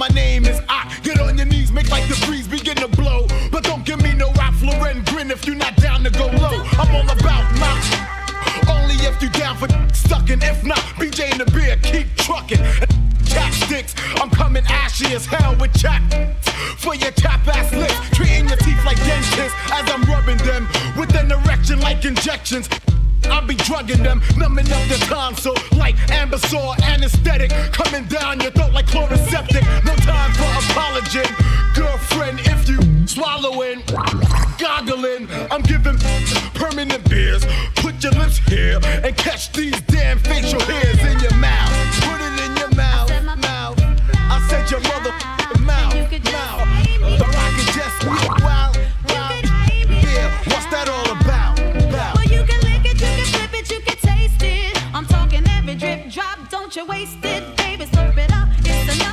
My name is I. Get on your knees, make like the breeze begin to blow. But don't give me no Ralph Lauren grin if you're not down to go low. I'm all about mountain. Only if you down for stuckin'. If not, BJ in the beer, keep truckin'. Chapsticks, I'm coming ashy as hell with chat for your tap ass lips. Treating your teeth like dentists as I'm rubbing them with an erection like injections. I'll be drugging them, numbing up the tonsil like Anbesol anesthetic. Coming down your throat like Chloraseptic. No time for apology. Girlfriend, if you swallowing, goggling, I'm giving permanent beers. Put your lips here and catch these damn facial hairs in your mouth. Put it in your mouth, mouth. I said your mother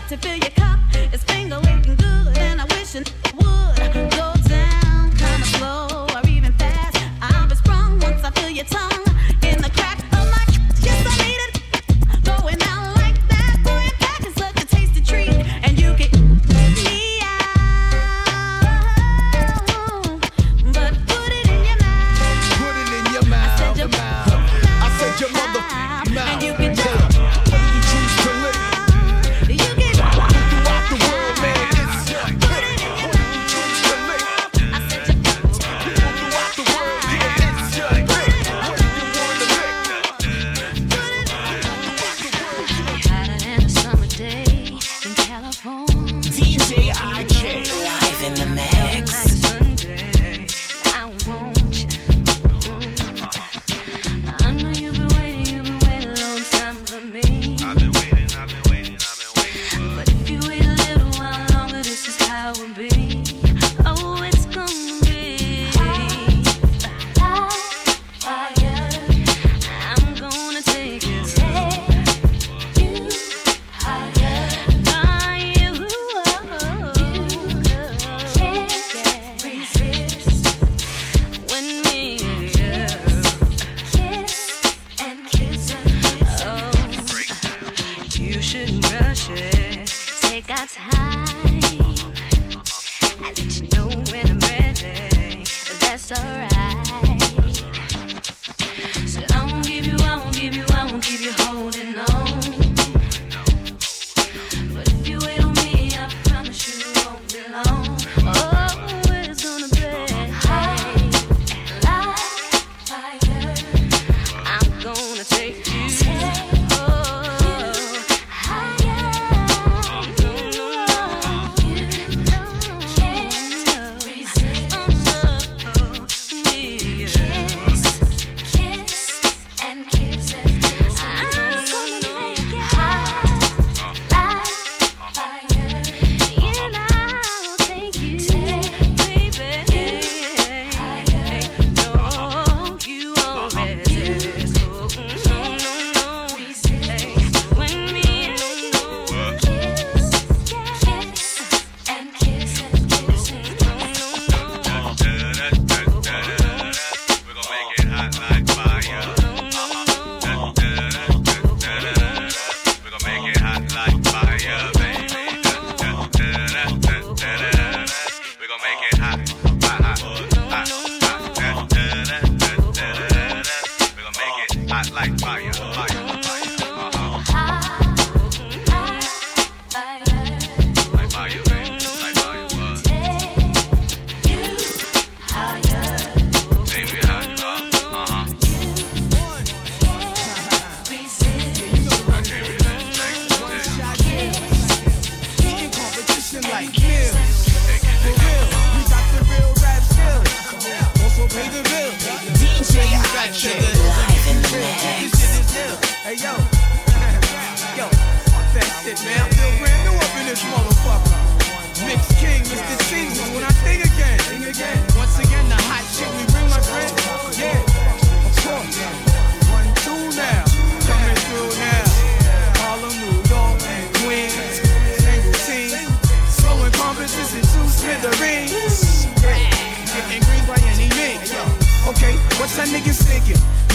to fill your cup. It's finger licking good, and I wish it would go down kinda slow or even fast. I'll be sprung once I feel your tongue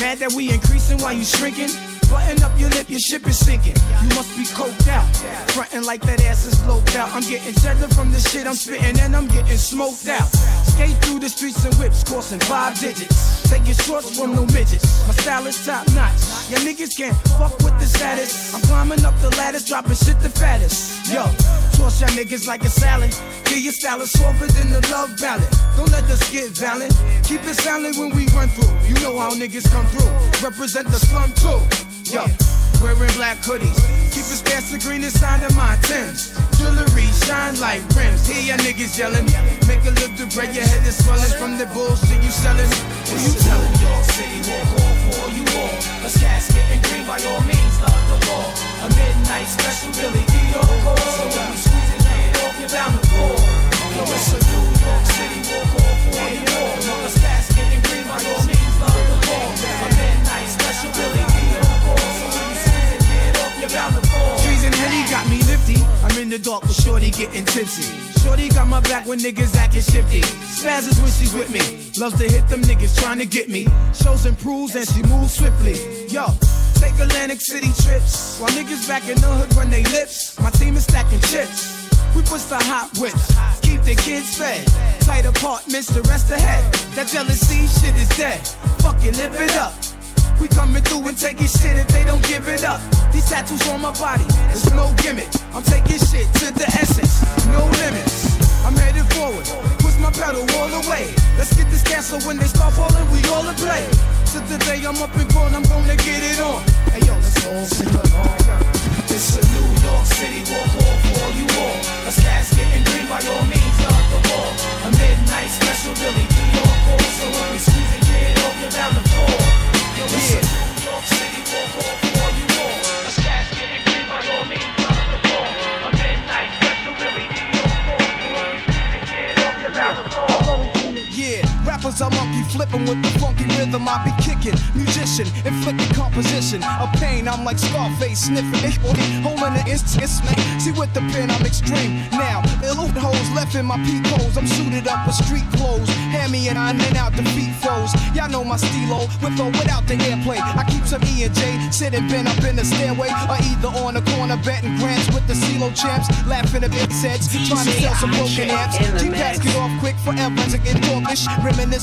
Mad that we increasing while you shrinking? Button up your lip, your ship is sinking. You must be coked out. Frontin' like that ass is loped out. I'm getting cheddar from the shit I'm spitting, and I'm getting smoked out. Skate through the streets and whips, crossing five digits. Taking shorts from no midgets. My style is top notch. Ya niggas can't fuck with the status. I'm climbing up the ladders, dropping shit the fattest. Yo, toss y'all niggas like a salad. Yeah, your style is softer than the love ballad. Don't let us get valid. Keep it silent when we run through. You know how niggas come through. Represent the slum too. Yo, wearing black hoodies. Keep it scarce the green inside of my Timbs. Jewelry shine like rims. Hear ya niggas yelling. Make a look to break your head is swelling from the bullshit you selling. Who you telling? New York City, walk off for you all. A casket and green by all means, love the law. A midnight special, Billy Dior call. So when we squeeze it, get off, you're bound to fall. Yo, it's a New York City, walk off for you all. Trees and Henny got me lifty. I'm in the dark with Shorty getting tipsy. Shorty got my back when niggas acting shifty. Spazzes when she's with me. Loves to hit them niggas trying to get me. Shows improves and she moves swiftly. Yo take Atlantic City trips. While niggas back in the hood run they lips. My team is stacking chips. We push the hot whips, keep the kids fed. Tight apartments, the rest ahead. That jealousy shit is dead. Fucking live it up. We coming through and taking shit if they don't give it up. These tattoos on my body, there's no gimmick. I'm taking shit to the essence, no limits. I'm headed forward, push my pedal all the way. Let's get this castle when they start falling, we all in play. To the day I'm up and grown, I'm gonna get it on. Hey yo, let's all sing along. It's a New York City walk off for you all. A casket and green by all means, love the wall. A midnight special, Billy Dior call. So when we squeeze it, get off, you're down the floor. Yo, Rappers are monkey flipping with the funky rhythm I be kicking. Musician, inflicting composition of pain. I'm like Scarface sniffing it, holding it. It's, it's me. See with the pen, I'm extreme. Now, ill hoes left in my peak holes. I'm suited up with street clothes. Hand me and I and out the feet foes. Y'all know my stilo, with or without the airplay. I keep some E and J sitting bent up in the stairway, or either on the corner betting grants with the CeeLo champs, laughing at big sets, trying to sell some broken amps. Keep basket off quick forever to get talkish,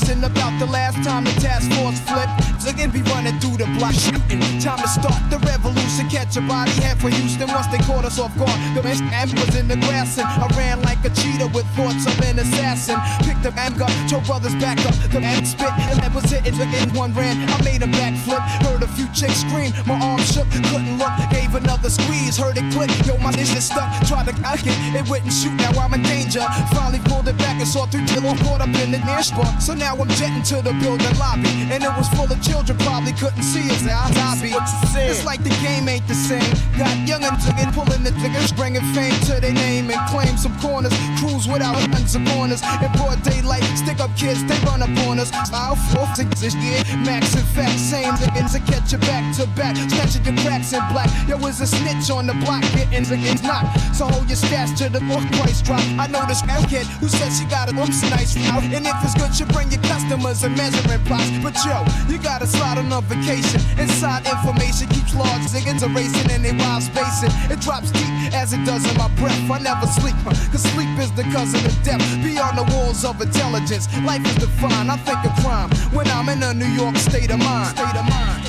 reminiscing about the last time the task force flipped. Again, be running through the block shooting. Time to start the revolution, catch a body head for Houston once they caught us off guard. The man was in the grass and I ran like a cheetah with thoughts of an assassin. Picked up and got two brothers back up. The man spit and that was it. And again, one ran. I made a backflip. Heard a few chicks scream. My arm shook, couldn't look. Gave another squeeze, heard it click. Yo, my is stuck. Tried to cock it, it wouldn't shoot. Now I'm in danger. Finally pulled it back and saw through till I'm caught up in the near spot. So now I'm jetting to the building lobby. And it was full of children, probably couldn't see us. Now I be. It's like the game ain't the same. Got youngins again pulling the triggers, bringing fame to their name and claim some corners. Cruise without guns and corners. In broad daylight, stick up kids, they run up on us. I'll force to this year. Max and fact, same niggas to catch you back to back. Snatching your cracks in black. Yo, was a snitch on the block, getting against knock. So hold your stats to the off price drop. I know this girl kid who says she got a oops nice out. And if it's good, she bring your customers and measuring plots. But yo, you gotta slide on a vacation. Inside information keeps large niggas erasing and they wild spacing. It drops deep as it does in my breath. I never sleep, huh, cause sleep is the cousin of death. Beyond the walls of intelligence, life is defined. I think of crime when I'm in a New York state of mind. State of mind.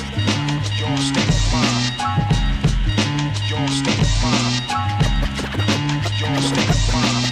Your state of mind. Your state of mind. Your state of mind.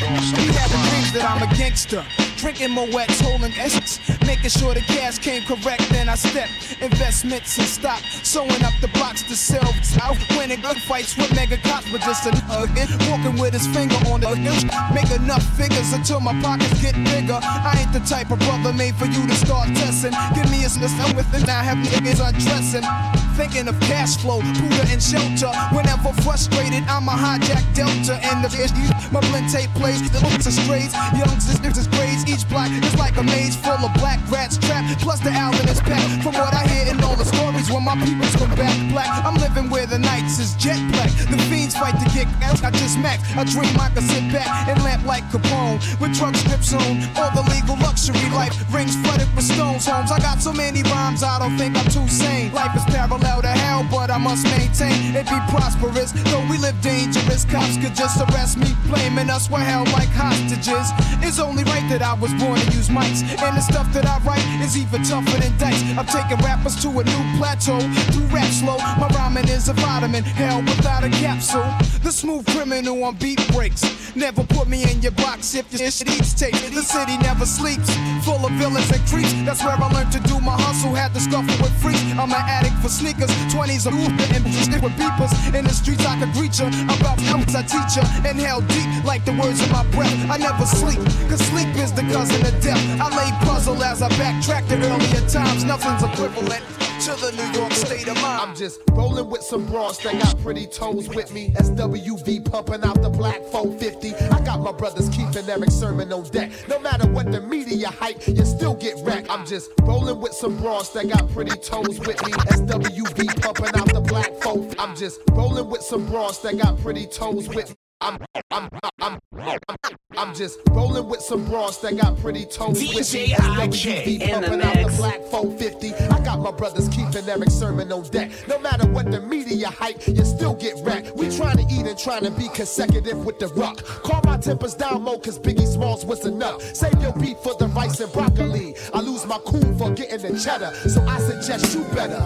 Your He state had the mind. dreams that I'm a gangster. Drinking Moet's, holding essence. Making sure the cash came correct, then I stepped. Investments and stock. Sewing up the blocks to sell. Out winning gunfights with mega cops, but just an again. Walking with his finger on the hinge. Make enough figures until my pockets get bigger. I ain't the type of brother made for you to start testing. Give me a listen with it, I have niggas undressing. Thinking of cash flow, Buddha and shelter. Whenever frustrated, I'm a hijack Delta and the issue. My blend tape plays, the looks of strays. Youngs is is grades, each block is like a maze full of black rats trapped. Plus the Allen is packed. From what I hear in all the stories, when my peoples come back black, I'm living where the nights is jet black. The fiends fight to get out. I just max. I dream I can sit back and lamp like Capone with drug strips on. All the legal luxury life rings flooded with stones. Homes. I got so many rhymes, I don't think I'm too sane. Life is parallel to hell, but I must maintain it be prosperous. Though we live dangerous, cops could just arrest me, blaming us we're held like hostages. It's only right that I was born to use mics, and the stuff that I write is even tougher than dice. I'm taking rappers to a new plateau through rap slow. My rhyming is a vitamin, hell without a capsule. The smooth criminal on beat breaks. Never put me in your box if your shit eats tape. The city never sleeps, full of villains and creeps. That's where I learned to do my hustle. Had to scuffle with freaks. I'm an addict for sneakers, 20s of Uber and shit with beepers. In the streets I could greet ya. About helps I teach ya. Inhale deep like the words of my breath. I never sleep, cause sleep is the cousin of death. I lay puzzle as I backtrack to earlier times. Nothing's equivalent to the New York state of mind. I'm just rolling with some bras that got pretty toes with me. SWV pumping out the black 450. I got my brothers keeping Erick Sermon on deck. No matter what the media hype, you still get wrecked. I'm just rolling with some bras that got pretty toes with me. SWV pumping out the black 450. I'm just rolling with some bras that got pretty toes with me. I'm, I'm, I'm, I'm, I'm just rolling with some bras that got pretty toes with me. DJ SWV in the pumping out the mix. black 450. I got my brothers keeping Erick Sermon on deck. No matter what the media hype, you still get wrecked. We trying to eat and trying to be consecutive with the rock. Call my tempers down mo, cause Biggie Smalls was enough. Save your beat for the rice and broccoli. I lose my cool for getting the cheddar, so I suggest you better.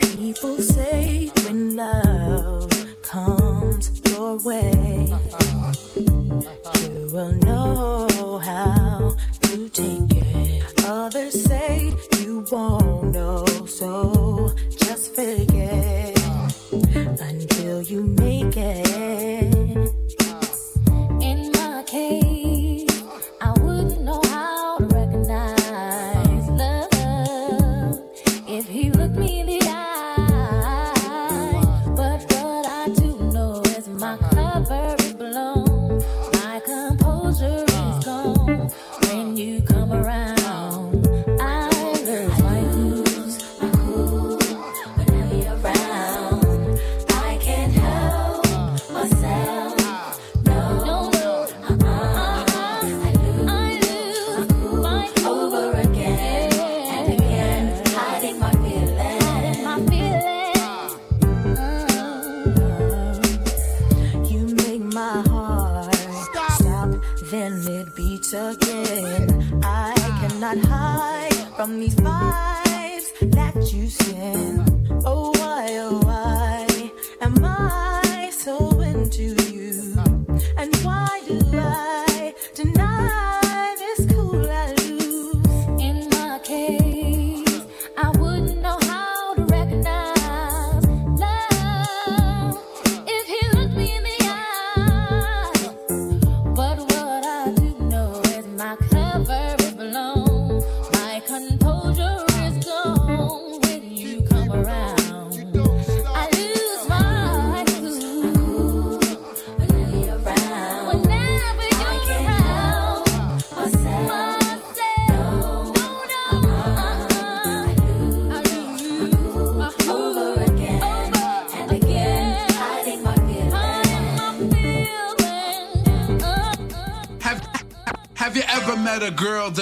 People say when love comes your way, you will know how to take it. Others say you won't know, so just fake it until you make it. In my case,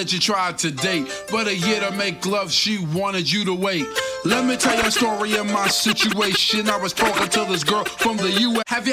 that you tried to date, but a year to make love she wanted you to wait? Let me tell you a story of my situation. I was talking to this girl from the U.S. Have you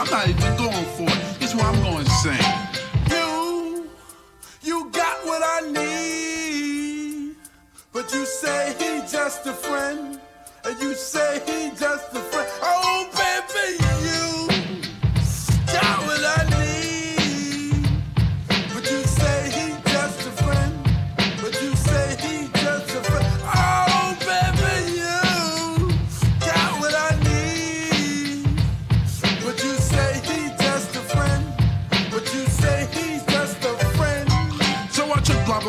I'm not even going for Here's what I'm gonna sing. You, you got what I need. But you say he just a friend. And you say he just a friend. Oh, baby,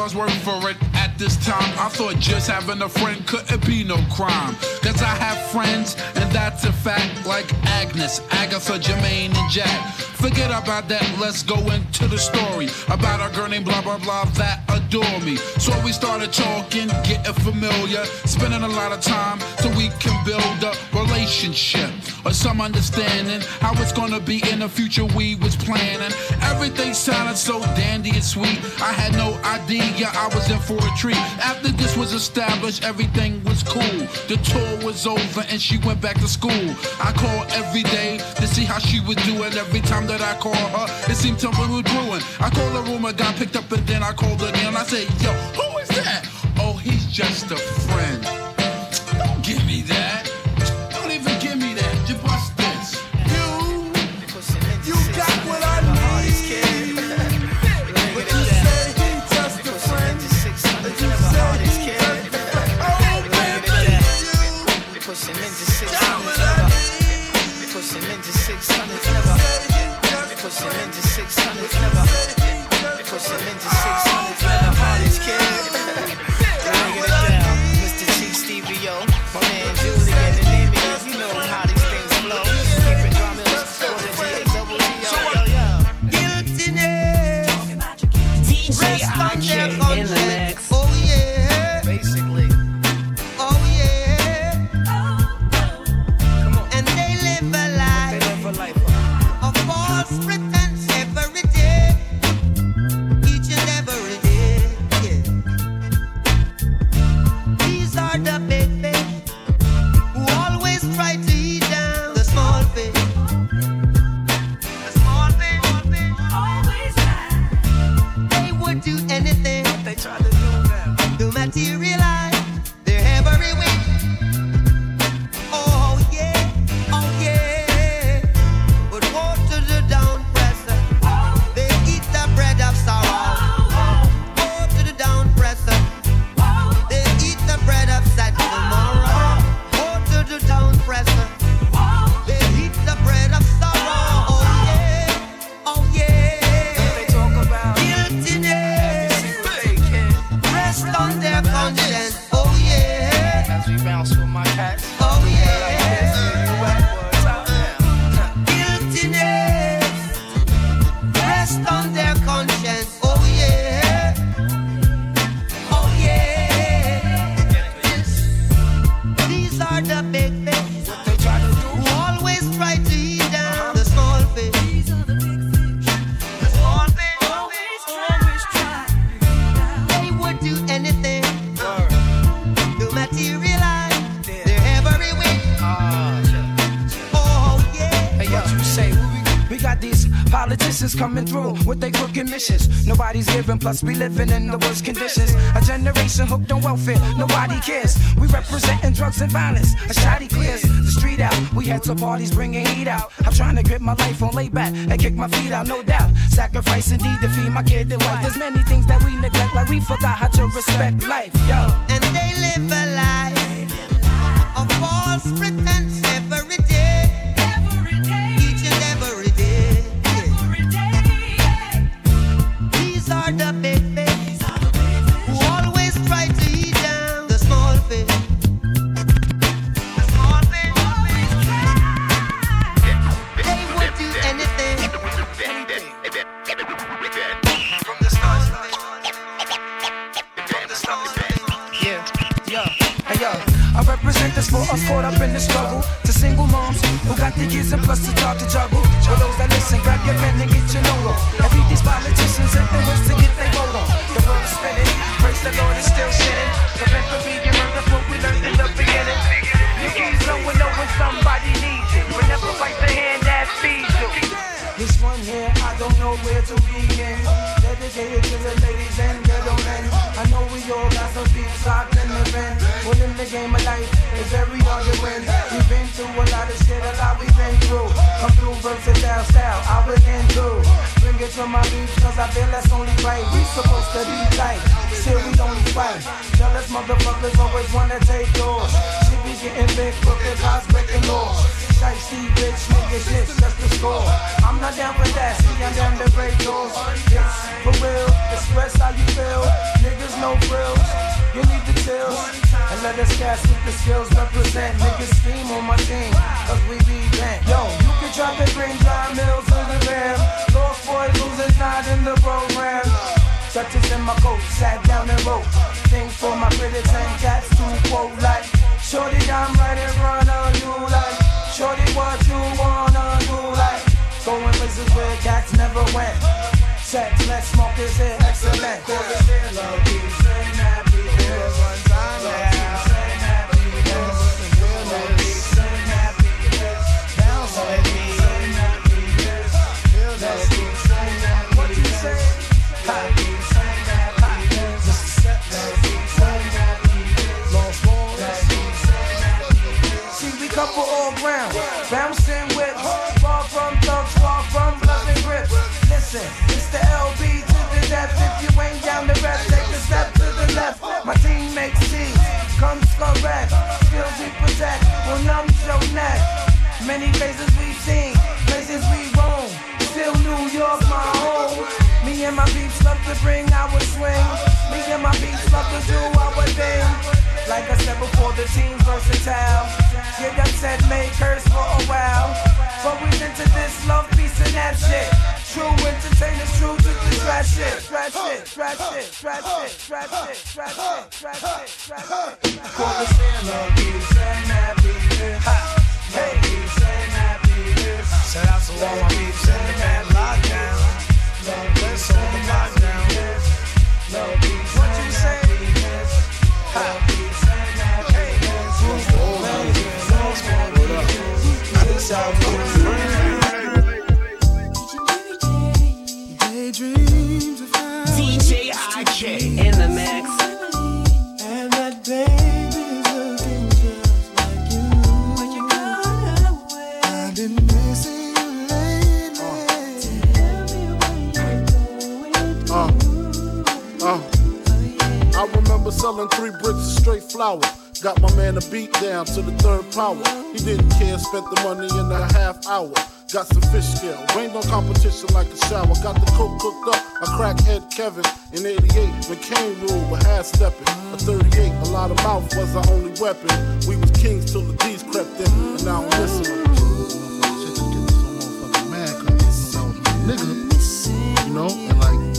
Took blah for it. At this time, I thought just having a friend couldn't be no crime. Cause I have friends, and that's a fact, like Agnes, Agatha, Jermaine, and Jack. Forget about that, let's go into the story about our girl named blah blah blah that adore me. So we started talking, getting familiar, spending a lot of time so we can build a relationship or some understanding how it's gonna be in the future we was planning. Everything sounded so dandy and sweet. I had no idea I was in for a treat. After this was established, everything was cool. The tour was over and she went back to school. I called every day to see how she was doing. Every time that I call her, it seemed something was brewing. I called the I got picked up, and then I called again. I said, Yo, who is that? Oh, he's just a friend. Don't give me that. Giving, plus we living in the worst conditions. A generation hooked on welfare, nobody cares. We representing drugs and violence. A shoddy clears the street out. We had to parties bringing heat out. I'm trying to grip my life on lay back and kick my feet out, no doubt. Sacrifice indeed to feed my kid and wife. There's many things that we neglect, like we forgot how to respect life. Yo. Struggle. To single moms who got the kids and plus the job to juggle. A lot we've been through. Come through versatile style, I was into. Bring it to my beats, cause I feel that's only right. We supposed to be tight, still we only fight. Jealous motherfuckers always wanna take yours. She be getting big, crooked, cars breaking laws. Shiesty, bitch, nigga shit, just the score. I'm not down for that, see I'm down to break doors. It's for real, express how you feel. Niggas no frills, you need the chills. And let us cast with the skills represent. Niggas scheme on my team, cause we be bent. Yo, you can drop and bring dry mills to the band. Lost boy losing not in the program. Touches in my coat, sat down and wrote. Things for my critics and cats to quote like. Shorty, I'm and run on you like. Shorty, what you wanna do like? Going places where cats never went. Sex, let's smoke this here, excellent. Love, peace, See, couple all ground, bouncing with far from thugs, far from bluff and grip. Listen, it's the LB to the death. If you ain't down the rest, take a step to the left. My team makes C's, comes correct. Skills we protect, will numb your neck. Many faces we've seen, places we roam. Still New York, my home. Me and my beats love to bring our swing. Me and my beats love to do our thing. Like I said before, the team's versatile. Get upset, make curse for a while. But we into this love, peace, and that shit. True entertainers, true to the trash shit. Trash shit, trash shit, trash shit, trash shit, trash shit, trash shit, trash shit. Call the stand love, peace, and happiness. Ha. Hey, peace and happiness. Shout out to all my peeps in the mad lockdown. Love, let's all the lockdown. What you say? DJ IK in the mix. And that baby's Remember selling three bricks of straight flour. Got my man a beat down to the third power. He didn't care, spent the money in a half hour. Got some fish scale, rained on competition like a shower. Got the coke cooked up by crackhead Kevin in 88 when Kane ruled with half stepping. A 38, a lot of mouth was our only weapon. We was kings till the D's crept in, and now I'm listening. was nigga, you know, and like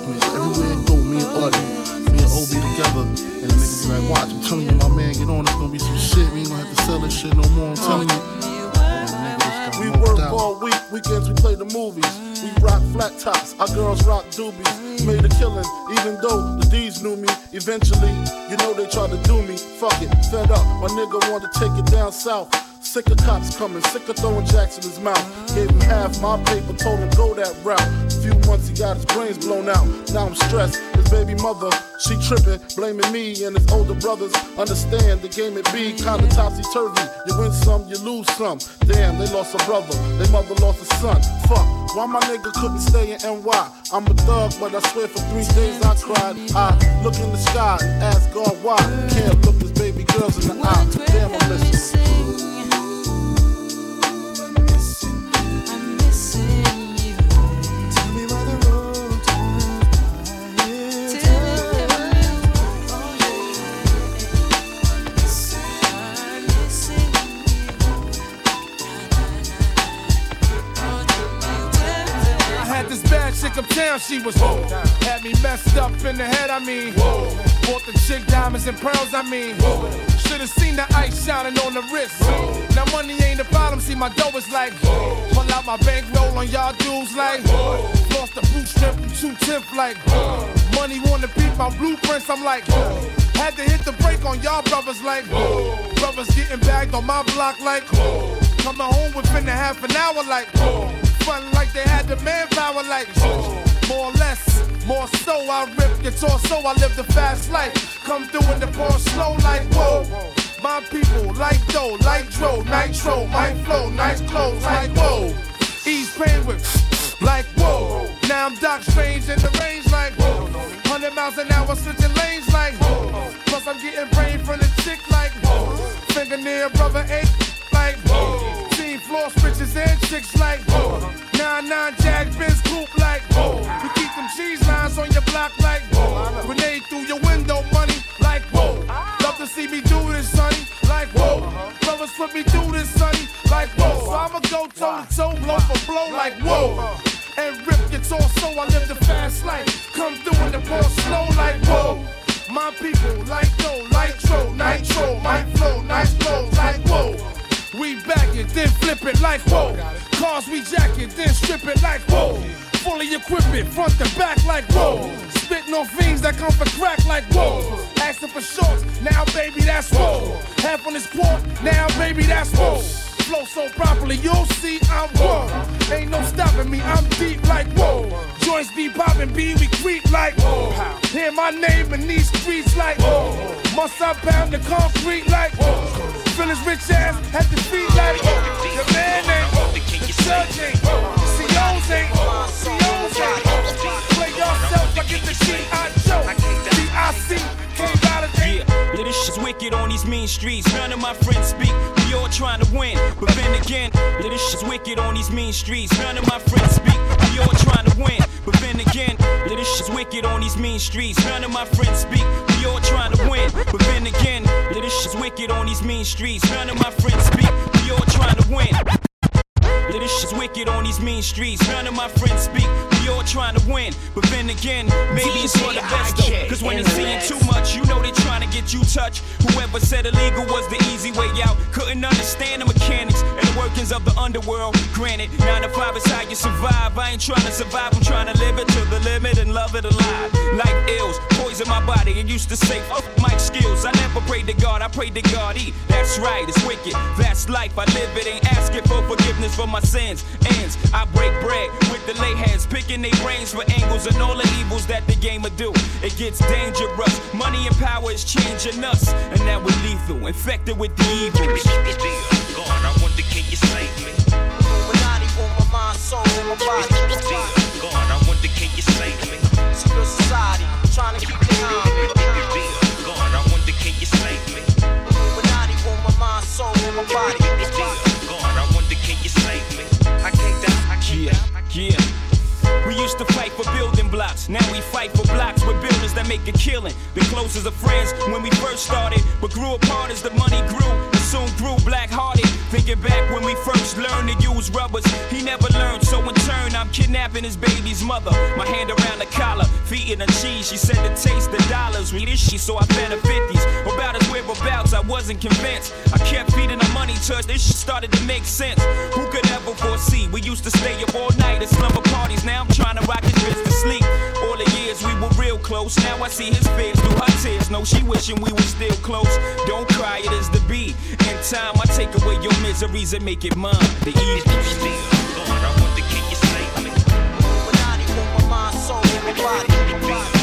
So everywhere I go, me and Obi, me and Obi together, and the nigga be like, watch, I'm telling you, my man, get on, it's gonna be some shit. We ain't gonna have to sell this shit no more. I'm telling you. We work out. all week, weekends we play the movies. We rock flat tops, our girls rock doobies. Made a killing, even though the D's knew me. Eventually, you know they tried to do me. Fuck it, fed up, my nigga wanted to take it down south. Sick of cops coming, sick of throwing jacks in his mouth. Gave him half my paper, told him go that route. A few months he got his brains blown out. Now I'm stressed. His baby mother, she tripping, blaming me and his older brothers. Understand the game it be kinda topsy turvy. You win some, you lose some. Damn, they lost a brother, their mother lost a son. Fuck, why my nigga couldn't stay in NY? I'm a thug, but I swear for three days I cried. I look in the sky ask God why. Can't look his baby girls in the eye. Damn, I'm listening. Uptown, she was whoa. Had me messed up in the head, I mean. Whoa. Bought the chick diamonds and pearls, I mean. Whoa. Should've seen the ice shining on the wrist. Whoa. Now money ain't the problem, see my dough is like. Whoa. Pull out my bankroll on y'all dudes like. Whoa. Lost the boot strip two tenth like. Whoa. Money wanna beat my blueprints, I'm like, whoa. Had to hit the brake on y'all brothers like, whoa. Brothers getting bagged on my block like, whoa. Coming home within a half an hour like, whoa. Like they had the manpower like, whoa. More or less, more so, I rip your torso, I live the fast life. Come through in the pour slow like, whoa. My people like dough, like dro, nitro, my flow, nice clothes, like whoa. Ease pain with, like whoa. Now I'm Doc Strange in the range, like whoa. 100 miles an hour, switching lanes, like whoa. Plus I'm getting brain from the chick, like whoa. Fingernail brother ain't like whoa. Floor switches and chicks, like whoa. Nine nine jag Benz coupe, like whoa. We keep them cheese lines on your block, like whoa. Grenade through your window, money, like whoa. Love to see me do this, sonny, like whoa. Brothers put me through this, sonny, like whoa. So I'ma go toe to toe, blow for blow, like whoa. And rip your torso, I live the fast life. Come through in the pour slow, like whoa. My people, like dough, like tro, nitro, my flow, nice clothes, like whoa. Then flip it like whoa. Cars we jack it, then strip it like whoa. Fully equip it, front to back like whoa. Spitting on fiends that come for crack like whoa. Asking for shorts, now baby that's whoa. Half on this quart, now baby that's whoa. Flow so properly, you'll see I'm whoa. Ain't no stopping me, I'm deep like whoa. Joints be popping, B, we creep like whoa. Hear my name in these streets like whoa. Must I pound the concrete like whoa. Feel his rich ass at the feet like whoa. Your man ain't, the judge ain't, COs ain't, COs ain't. Play yourself, I get the shit I Joe. D-I-C, can't validate. Yeah, little shit's wicked on these mean streets. None of my friends speak. We all trying to win, but then again, little shit's wicked on these mean streets. None of my friends speak. We all trying to win, but then again, little shit's wicked on these mean streets. None of my friends speak. We all trying to win, but then again, little shit's wicked on these mean streets. None of my friends speak. We all trying to win. Little shit's wicked on these mean streets. None of my friends speak. All trying to win. But then again, maybe it's for the best though. Cause when they seeing too much, you know they trying to get you touched. Whoever said illegal was the easy way out. Couldn't understand the mechanics and the workings of the underworld. Granted, 9 to 5 is how you survive. I ain't trying to survive, I'm trying to live it to the limit and love it alive. Life ills, poison my body. I used to say, fuck my skills. I never prayed to God, I prayed to God. E. That's right, it's wicked. That's life, I live it. Ain't asking for forgiveness for my sins. Ends, I break bread with the lay heads, picking their brains for angles and all the evils that the game will do. It gets dangerous. Money and power is changing us, and now we're lethal, infected with the evils. God, I wonder can you save me? Illuminati on my mind, soul, and my body. God, I wonder can you save me? Secret society, trying to keep blocks. Now we fight for blocks with builders that make a killing. The closest of friends when we first started, but grew apart as the money grew. Soon grew black hearted. Thinking back when we first learned to use rubbers, he never learned. So in turn, I'm kidnapping his baby's mother. My hand around the collar, feet in the cheese. She said to taste the dollars. We this shit, so I fed her 50s. About his whereabouts, I wasn't convinced. I kept feeding her money till this shit started to make sense. Who could ever foresee? We used to stay up all night at slumber parties. Now I'm trying to rock his bitch to sleep. All years we were real close. Now I see his face through her tears. No, she wishing we were still close. Don't cry, it is the beat. In time, I take away your miseries and make it mine. The evil. God, I wonder can you save me? Illuminati on my mind, soul, and my body.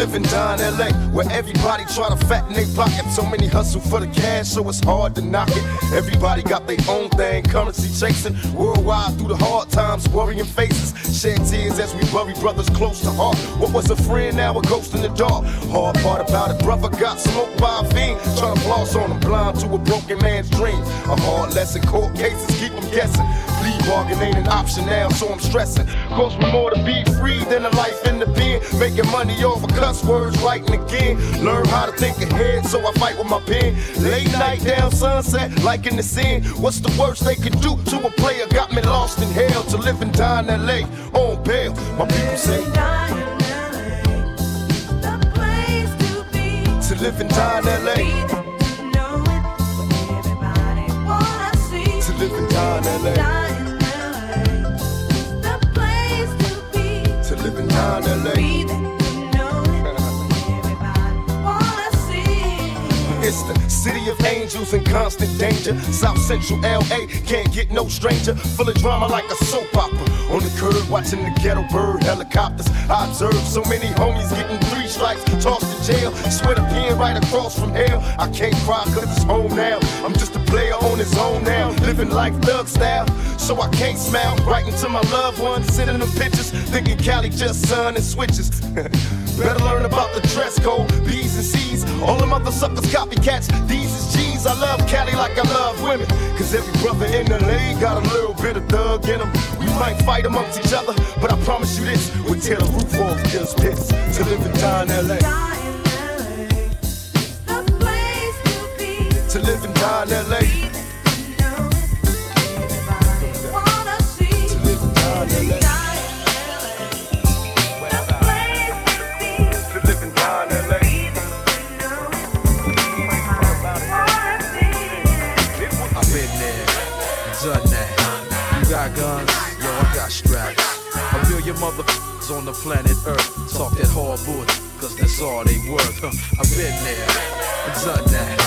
Live in Don LA, where everybody try to fatten their pocket. So many hustle for the cash, so it's hard to knock it. Everybody got their own thing, currency chasing. Worldwide through the hard times, worrying faces. Shed tears as we bury brothers close to heart. What was a friend, now a ghost in the dark. Hard part about it, brother got smoked by a fiend. Trying to floss on him, blind to a broken man's dream. A hard lesson, court cases keep him guessing. Plea bargain ain't an option now, so I'm stressing. Cost me more to be free than a life in the pen. Making money of cuss words, writing again. Learn how to think ahead, so I fight with my pen. Late night down sunset, like in the sin. What's the worst they can do to a player? Got me lost in hell to live and die in LA on bail. My people say. To live and die in LA. To live and die in LA. Die in LA. It's city of angels in constant danger. South Central LA can't get no stranger. Full of drama like a soap opera. On the curb watching the ghetto bird helicopters. I observe so many homies getting three strikes, tossed to jail. Sweat a pen right across from hell. I can't cry cause it's home now. I'm just a player on his own now. Living life thug style. So I can't smile. Writing to my loved ones, sending them pictures. Thinking Cali just sun and switches. Better learn about the dress code, B's and C's. All them other suckers copycats. These is G's. I love Cali like I love women. Cause every brother in the lane got a little bit of thug in him. We might fight amongst each other, but I promise you this. We'll tear the roof off just pits to live and die in LA. To live and die in LA. Motherfuckers on the planet Earth talk that hard bullshit, cause that's all they worth. Huh. I've been there, done that.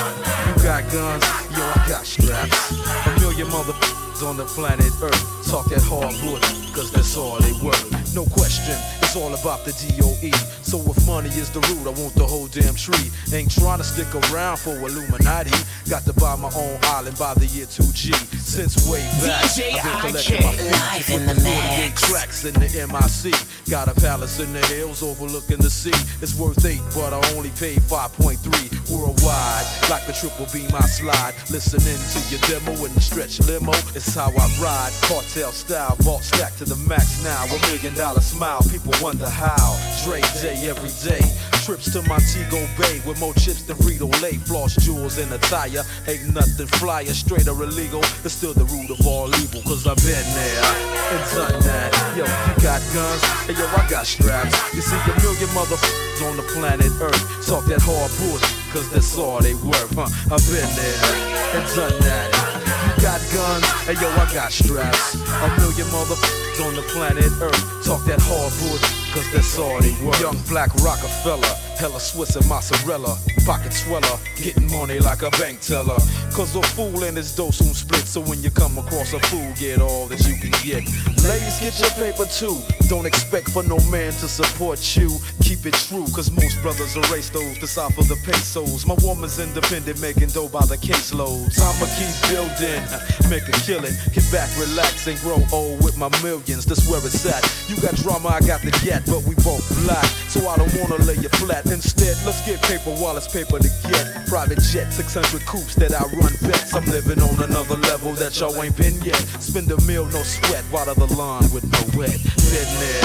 You got guns, yo, I got straps. A million motherfuckers on the planet Earth talk that hard bullshit, cause that's all they worth. No question, it's all about the DOE. So if money is the root, I want the whole damn tree. Ain't trying to stick around for Illuminati. Got to buy my own island by the year 2G. Since way back, DJ I've been collecting my live in with the 48 mix. tracks in the MIC. Got a palace in the hills overlooking the sea. It's worth eight, but I only paid 5.3 worldwide. Like a triple beam, I slide. Listening to your demo in the stretch limo. It's how I ride. Cartel style, vault stack to the max now. A million dollar smile, people wonder how. Dre day every day. Trips to Montego Bay with more chips than Frito Lay. Floss jewels in a tire. Ain't nothing flyer, straight or illegal. It's still the root of all evil, cause I've been there and done that. Yo, you got guns, and yo, I got straps. You see a million motherfuckers on the planet Earth talk that hard bullshit, cause that's all they worth, huh? I've been there and done that. Got guns, and yo, I got straps. A million motherfuckers on the planet Earth. Talk that hard bullshit, cause that's all they worth. Young black Rockefeller, hella Swiss and mozzarella, pocket sweller, getting money like a bank teller. Cause a fool and his dough soon split, so when you come across a fool, get all that you can get. Ladies, get your paper too. Don't expect for no man to support you. Keep it true, cause most brothers erase those to side for the pesos. My woman's independent, making dough by the caseloads. I'ma keep building, make a killing. Get back, relax, and grow old with my millions. That's where it's at. You got drama, I got the get, but we both black. So I don't wanna lay you flat. Instead, let's get paper while it's paper to get. Private jet, 600 coops that I run bets. I'm living on another level that y'all ain't been yet. Spend a meal, no sweat, water the lawn with no wet. Been there,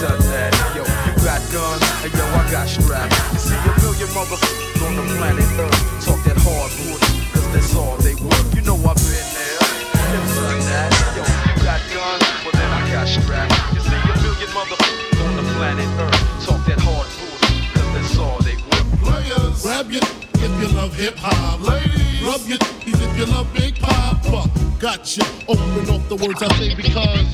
done that. Yo, you got guns, and yo, I got straps. You see a million motherfuckers on the planet Earth talk that hard bullshit, cause that's all they worth. You know I've been there, done that. Yo, you got guns, well then I got straps. You see a million motherfuckers planet Earth talk that hard bullshit, cause that's all they worth. Players, grab your if you love hip hop. Ladies, rub your if you love Big Papa. Gotcha. Open off the words I say because.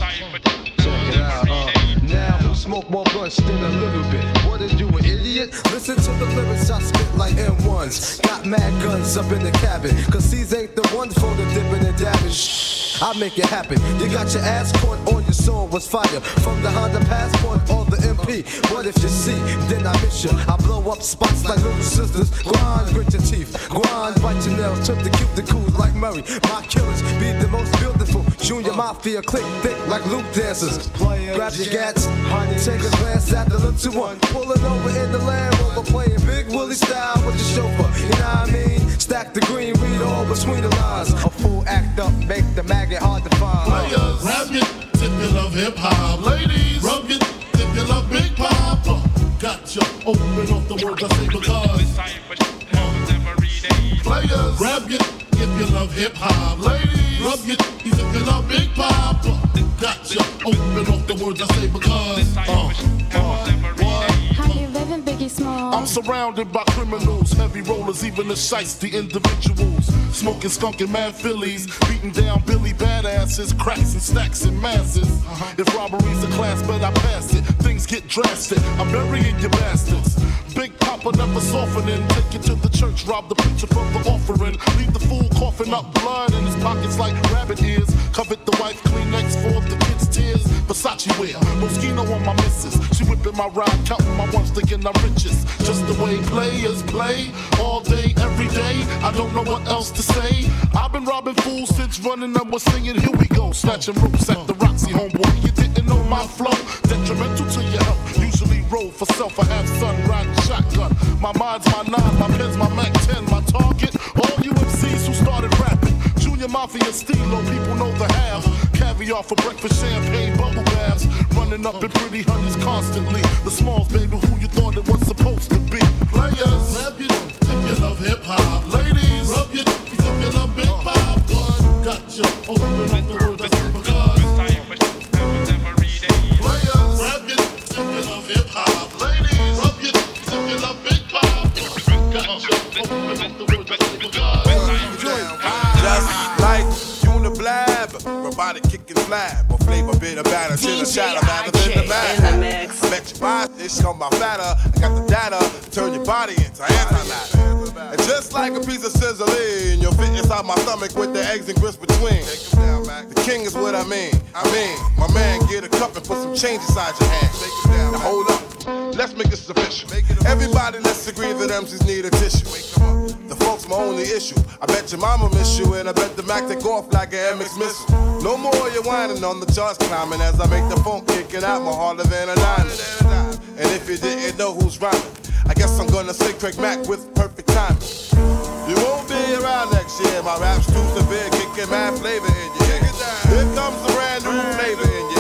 Check it out, uh. Now smoke more blunts than a little bit? What is you, an idiot? Listen to the lyrics I spit like M1s. Got mad guns up in the cabin. Cause these ain't the ones for the dipping and dabbing. Shh, I make it happen. You got your ass caught or your soul was fire. From the Honda Passport or the MP. What if you see? Then I miss you. I blow up spots like little sisters. Grind, grit your teeth. Grind, bite your nails. Trip the cool like Murray. My killers be the most beautiful. Junior Mafia click thick like loop dancers. Grab your gats, take a glance at the little one. Pulling over in the Land Rover, playing Big Willie style with the chauffeur. You know what I mean? Stack the green, read all between the lines. A fool act up, make the maggot hard to find. Players, grab your if you love hip hop. Ladies, rub your if uh, you love Big Papa. Gotcha. Open off the words I say because. Players, grab your if you love hip hop. Ladies, rub your if you love Big Papa. Uh, Gotcha. Open off the words I say because. Uh, uh, Biggie Small. I'm surrounded by criminals, heavy rollers, even the shites, the individuals. Smoking skunk and mad fillies, beating down Billy badasses, cracks and stacks and masses. Uh-huh. If robbery's a class, but I pass it. Things get drastic. I'm burying your bastards. Big Papa never softening. Take you to the church, rob the preacher from the offering. Leave the fool coughing up blood in his pockets like rabbit ears. Covet the wife Kleenex for the kids' tears. Versace wear, Moschino on my missus. She whipping my ride, counting my ones, thinking I'm richest. Just the way players play, all day, every day. I don't know what else to say. I've been robbing fools since running and was singing. Here we go, snatching ropes at the Roxy homeboy. You didn't know my flow, detrimental to your health. Usually roll for self, I have sun riding shotgun. My mind's my nine, my pen's my Mac 10, my target. All you MCs who started rapping. Junior Mafia Stilo, people know the half. Caviar for breakfast, champagne, bubble baths. Running up in pretty honeys constantly. The smalls, baby, who you thought it was supposed to be. Players, rap you if you love hip hop. Ladies, rub your if you love big pop. One, gotcha. Open up the word that's because. Players, rap you if you love hip hop. Ladies, rub your if you love big pop. Gotcha. Open up the word that's because. Just like Uniblab, robotic kicking slab, or flavor bit of batter, chill shatter, batter than the matter. I bet you buy this, come my fatter. I got the data, turn your body into antimatter. And just like a piece of sizzling, you'll fit inside my stomach with the eggs and grits between. The king is what I mean. I mean, my man, get a cup and put some change inside your hand. Now hold up, let's make this official. Everybody, let's agree that MCs need a tissue. The folks my only issue. I bet your mama miss you, and I bet the Mac take off like an MX missile. No more you whining on the charts climbing as I make the phone kicking out more harder than a diamond. And if you didn't know who's rhyming, I guess I'm gonna say Craig Mack with perfect timing. You won't be around next year. My rap's too severe, kicking mad flavor in ear. Here comes the brand new flavor in your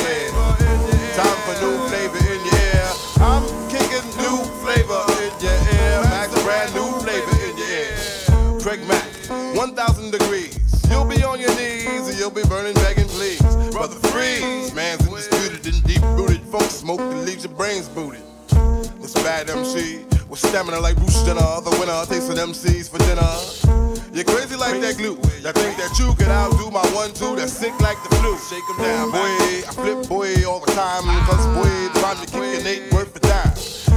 smoke that leaves your brains booted. This bad MC with stamina like Bruce Jenner, the winner tasting MCs for dinner. You're crazy like that glue. You think that you could outdo my one two that's sick like the flu. Shake 'em down, boy. I flip boy all the time. Cause boy, the rhyme you kicking ain't worth a dime.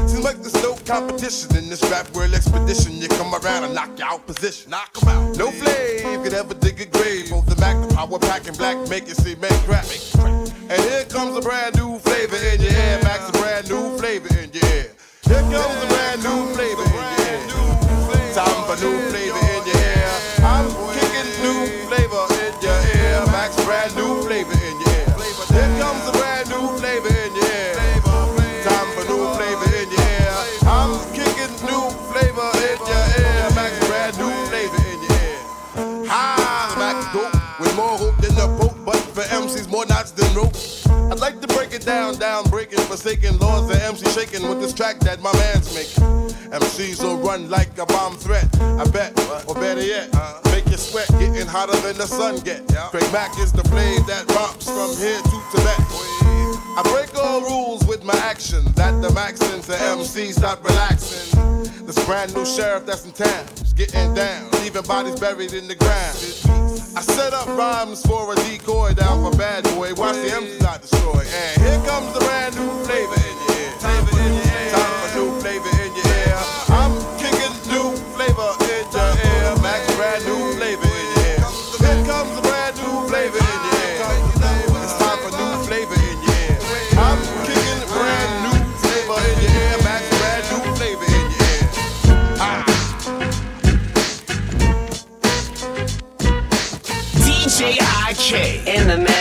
Seems like there's no competition in this rap world expedition. You come around and knock you out position. Knock 'em out. No flame could ever dig a grave. Both the Mac, the power pack, and black make it see man crack. And here comes a brand new Here MC shaking with this track that my man's making. MCs will run like a bomb threat. I bet, or better yet, make you sweat, getting hotter than the sun get. Craig Mack is the flame that romps from here to Tibet. I break all rules with my action. That the maxing to MC, stop relaxing. This brand new sheriff that's in town getting down, leaving bodies buried in the ground. I set up rhymes for a decoy down for bad boy. Watch the MCs not destroy. And here comes the brand new flavor in your ear. The mix.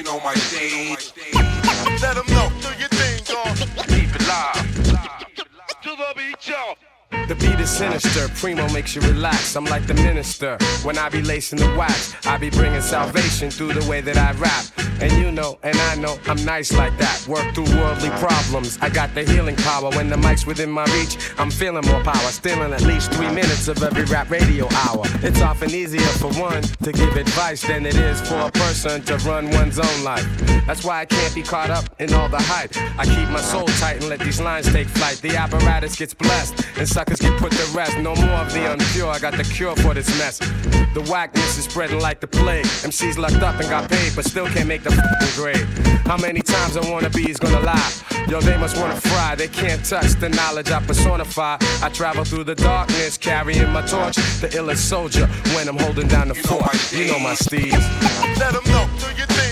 You know my stage. Let them know, do your thing, dog. Keep it live. To the beat, y'all. The beat is sinister, Primo makes you relax. I'm like the minister. When I be lacing the wax, I be bringing salvation through the way that I rap. And you know, and I know, I'm nice like that. Work through worldly problems. I got the healing power. When the mic's within my reach, I'm feeling more power. Stealing at least three minutes of every rap radio hour. It's often easier for one to give advice than it is for a person to run one's own life. That's why I can't be caught up in all the hype. I keep my soul tight and let these lines take flight. The apparatus gets blessed, and suckers get put to rest. No more of the unpure. I got the cure for this mess. The whackness is spreading like the plague. MCs locked up and got paid, but still can't make the f***ing grade. How many times I wanna be is gonna lie? Yo, they must wanna fry. They can't touch the knowledge I personify. I travel through the darkness, carrying my torch. The illest soldier when I'm holding down the fort. You know my steeds. Let them know, do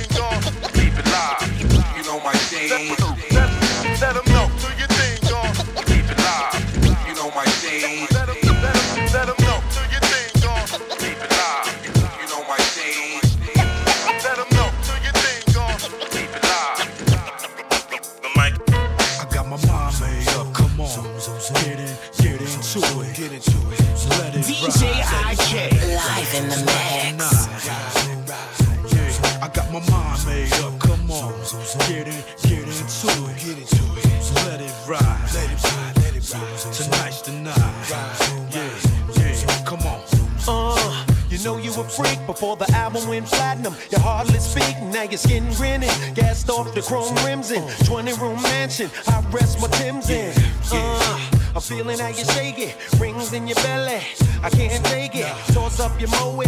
chrome rims in 20 room mansion. I rest my Tim's in. Uh, I'm feeling how you shake it. Rings in your belly. I can't take it. Toss up your moe.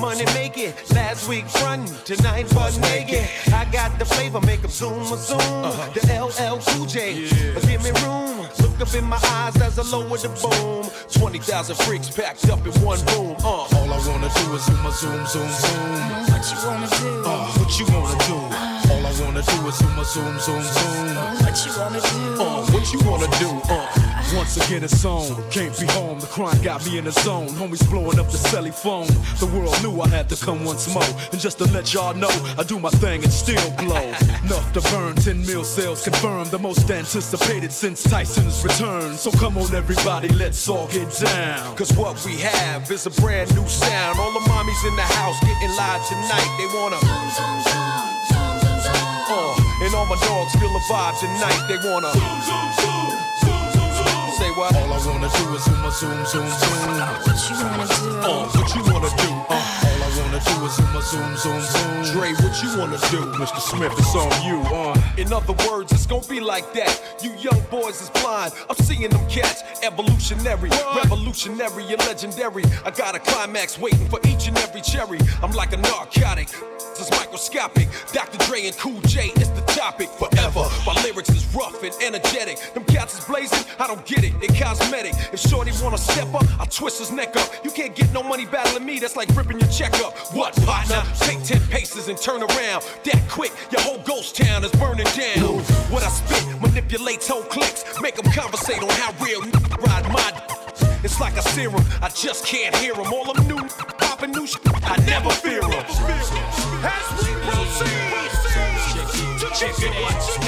Money make it. Last week front, tonight butt naked. I got the flavor, make 'em zoom a zoom. The LL Cool J. Give me room. Look up in my eyes as I lower the boom. 20,000 freaks packed again it's on. Can't be home. The crime got me in the zone. Homies blowing up the celly phone. The world knew I had to come once more. And just to let y'all know, I do my thing and still blow. Enough to burn. 10 mil sales confirmed. The most anticipated since Tyson's return. So come on, everybody, let's all get down. Cause what we have is a brand new sound. All the mommies in the house getting live tonight. They wanna. Uh, and all my dogs feel the vibe tonight. They wanna. What? All I wanna do is zoom, zoom, zoom, zoom. What you wanna do? Uh, what you wanna do? Uh, wanna do is zoom, zoom, zoom, zoom. Dre, what you wanna do? Mr. Smith, it's on you. Uh, In other words, it's gonna be like that. You young boys is blind. I'm seeing them cats. Evolutionary, revolutionary, and legendary. I got a climax waiting for each and every cherry. I'm like a narcotic. It's microscopic. Dr. Dre and Cool J is the topic forever. My lyrics is rough and energetic. Them cats is blazing. I don't get it. They cosmetic. If Shorty wanna step up, I twist his neck up. You can't get no money battling me. That's like ripping your check up. What partner? Take ten paces and turn around. That quick, your whole ghost town is burning down. What I spit manipulates whole clicks. Make them conversate on how real ride my. It's like a serum, I just can't hear them. All them new popping new shit, I never fear them. As we proceed to you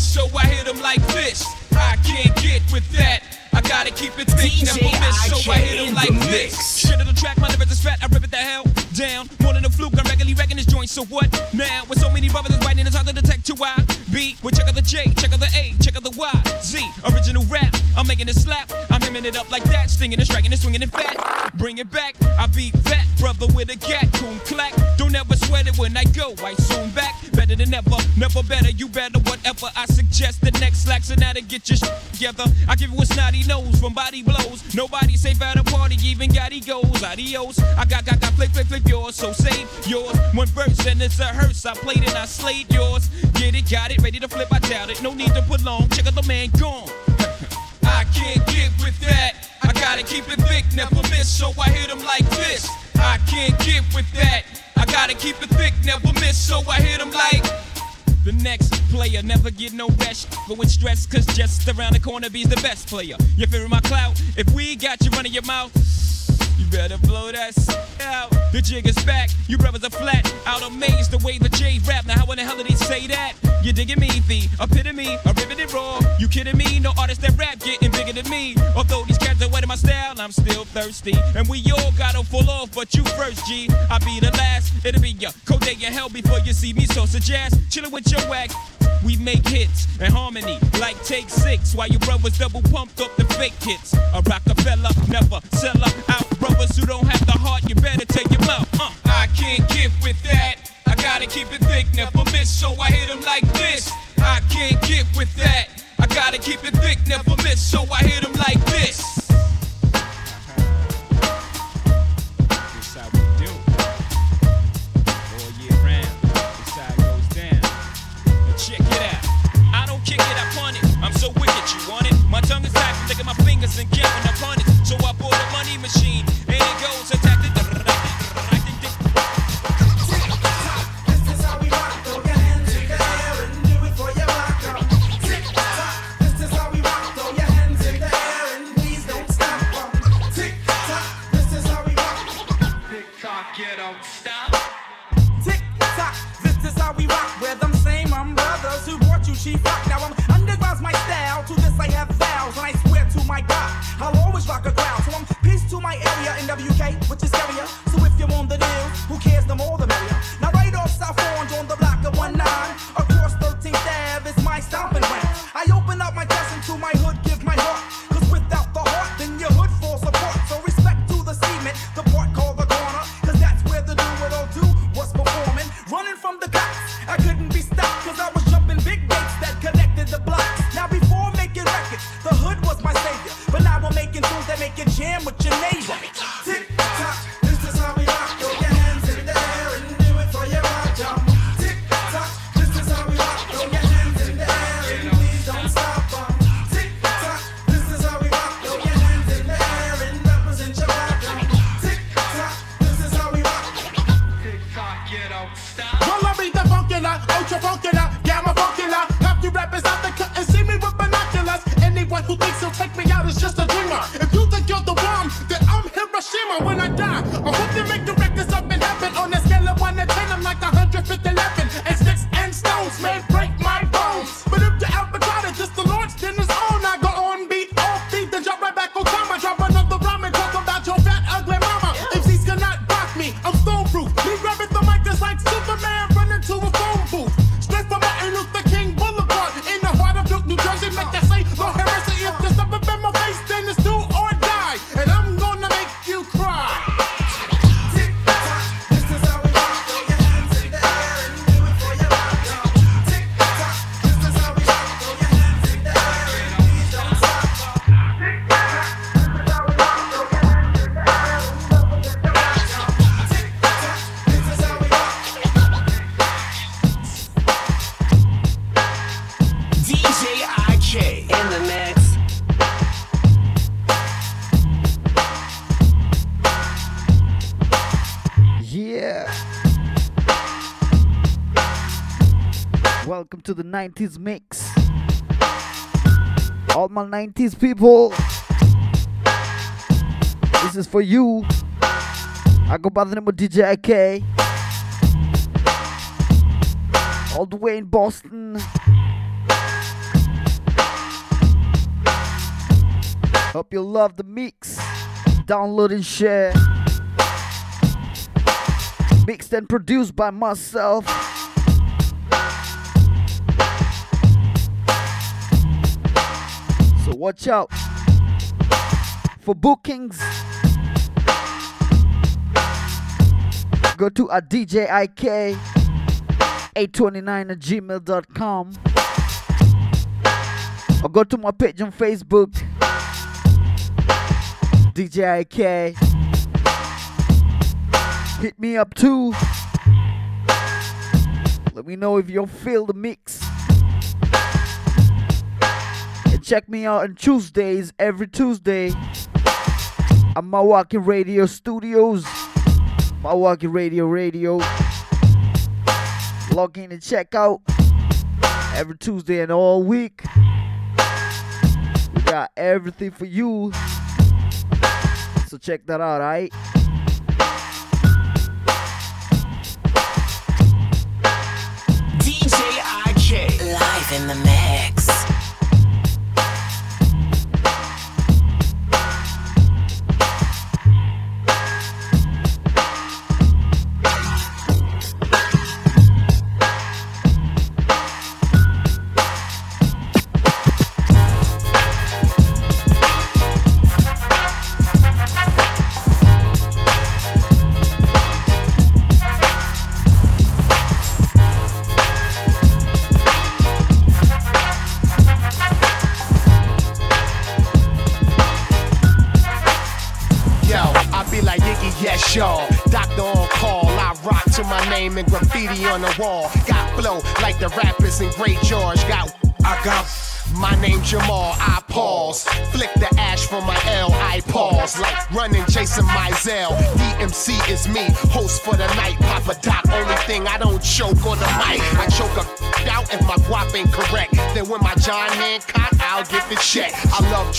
miss, so I hit 'em like this. I can't get with that. I gotta keep it thick, never miss, so I hit in like this. Shit of the track, my lyrics is fat, I rip it the hell down. More than a fluke, I'm regularly wrecking this joint, so what now? With so many brothers that's writing, it's hard to detect who I be. Well, check out the J, check out the A, check out the Y, Z. Original rap, I'm making it slap. I'm hemming it up like that, stinging and striking and swinging it fat. Bring it back. I beat that brother with a gat, coon clack. Don't ever sweat it when I go. I soon back. Better than ever, never better. You better whatever I suggest. The next slacks and now to get your shit together. I give you a snotty nose from body blows. Nobody safe at a party, even got egos. Adios. I got got got flip flip flip yours, so save yours. One verse and it's a hearse. I played it, I slayed yours. Get it, got it, ready to flip. I doubt it. No need to put long. Check out the man gone. I can't get with that. I gotta keep it thick, never miss, so I hit him like this. I can't get with that. I gotta keep it thick, never miss, so I hit him like. The next player never get no rest, with stress, cause just around the corner be's the best player. You fearing my clout? If we got you running your mouth, you better blow that s- out. The jig is back, you brothers are flat. Out amazed the way the J rap. Now, how in the hell did he say that? You digging me, the epitome, a riveted raw. You kidding me? No artist that rap getting bigger than me. Although these cats are wet in my style, I'm still thirsty. And we all gotta fall off, but you first, G. I be the last, it'll be your cold day in hell before you see me. So suggest chillin' with your whack. We make hits and harmony like take six while you brothers double pumped up the fake hits. A Rockefeller never sell up out brothers who don't have the heart. You better take your mouth. Uh, I can't get with that. I gotta keep it thick, never miss, so I hit him like this. I can't get with that. I gotta keep it thick, never miss, so I hit him like this. So wicked, you want it? My tongue is look at my fingers and counting upon it. So I bought a money machine, brought rock. Now I'm underground's my style. To this I have vows, and I swear to my God, I'll always rock a crowd. So I'm peace to my area in WK, which is area. To the 90s mix. All my 90s people. This is for you. I go by the name of DJ IK. All the way in Boston. Hope you love the mix. Download and share. Mixed and produced by myself. Watch out for bookings. Go to a DJIK 829 at gmail.com or go to my page on Facebook DJIK. Hit me up too. Let me know if you feel the mix. Check me out on Tuesdays, every Tuesday. I'm at Milwaukee Radio Studios. Milwaukee Radio Radio. Log in and check out every Tuesday and all week. We got everything for you. So check that out, alright?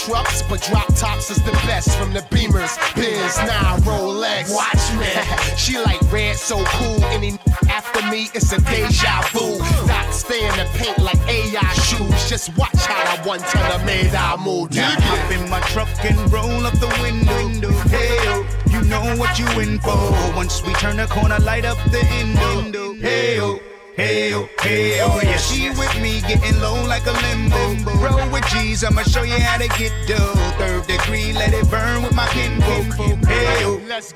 Trucks, but drop tops is the best. From the Beamers, Benz, now Rolex. Watch me. she like red, so cool. Any after me, it's a deja vu. Doc stay in the paint like AI shoes. Just watch how I one ton of made I move. Now hop in my truck and roll up the window. Hey, you know what you in for. Once we turn the corner, light up the window. Hey, oh. Hey, oh, hey, oh, yeah, she with me, getting low like a limbo. G's, I'ma show you how to get dough. Third degree, let it burn with my kinfolk. Hey,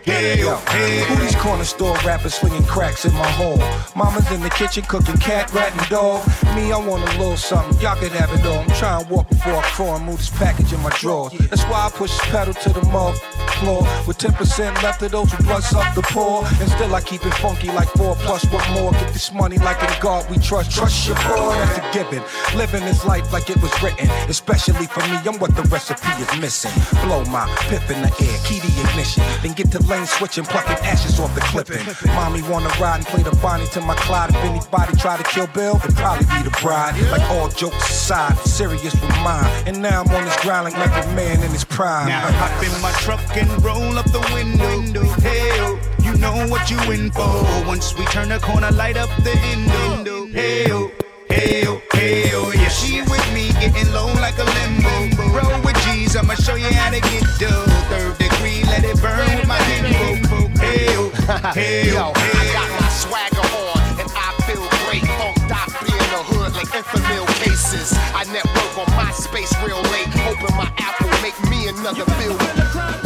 hey, oh, hey, Who these corner store rappers swinging cracks in my home? Mama's in the kitchen cooking cat, rat, and dog. Me, I want a little something. Y'all could have it all. I'm trying to walk before I crawl and move this package in my drawers. That's why I push this pedal to the mother floor. With 10% left of those who blunts up the poor. And still I keep it funky like four one more. Get this money like in God we trust. Trust your boy, that's a given. Living this life like it was written. Especially for me, I'm what the recipe is missing. Blow my pip in the air, key the ignition. Then get to lane switching, plucking ashes off the clipping. Mommy wanna ride and play the Bonnie to my Clyde. If anybody try to kill Bill, it'd probably be the bride. Like all jokes aside, serious with mine. And now I'm on this grind like every man in his prime. Now hop in my truck and roll up the window. Hey, oh, you know what you in for. Once we turn the corner, light up the endo. Hey, oh, hey, oh, hey, oh, yeah, she with me, getting low like a limbo. Roll with G's, I'ma show you how to get dough. Third degree, let it burn with my oh, hey, Yo, oh, I got my swagger on and I feel great. Funk Doc be in the hood like Enfamil cases. I network on MySpace real late. Open my Apple, make me another bill.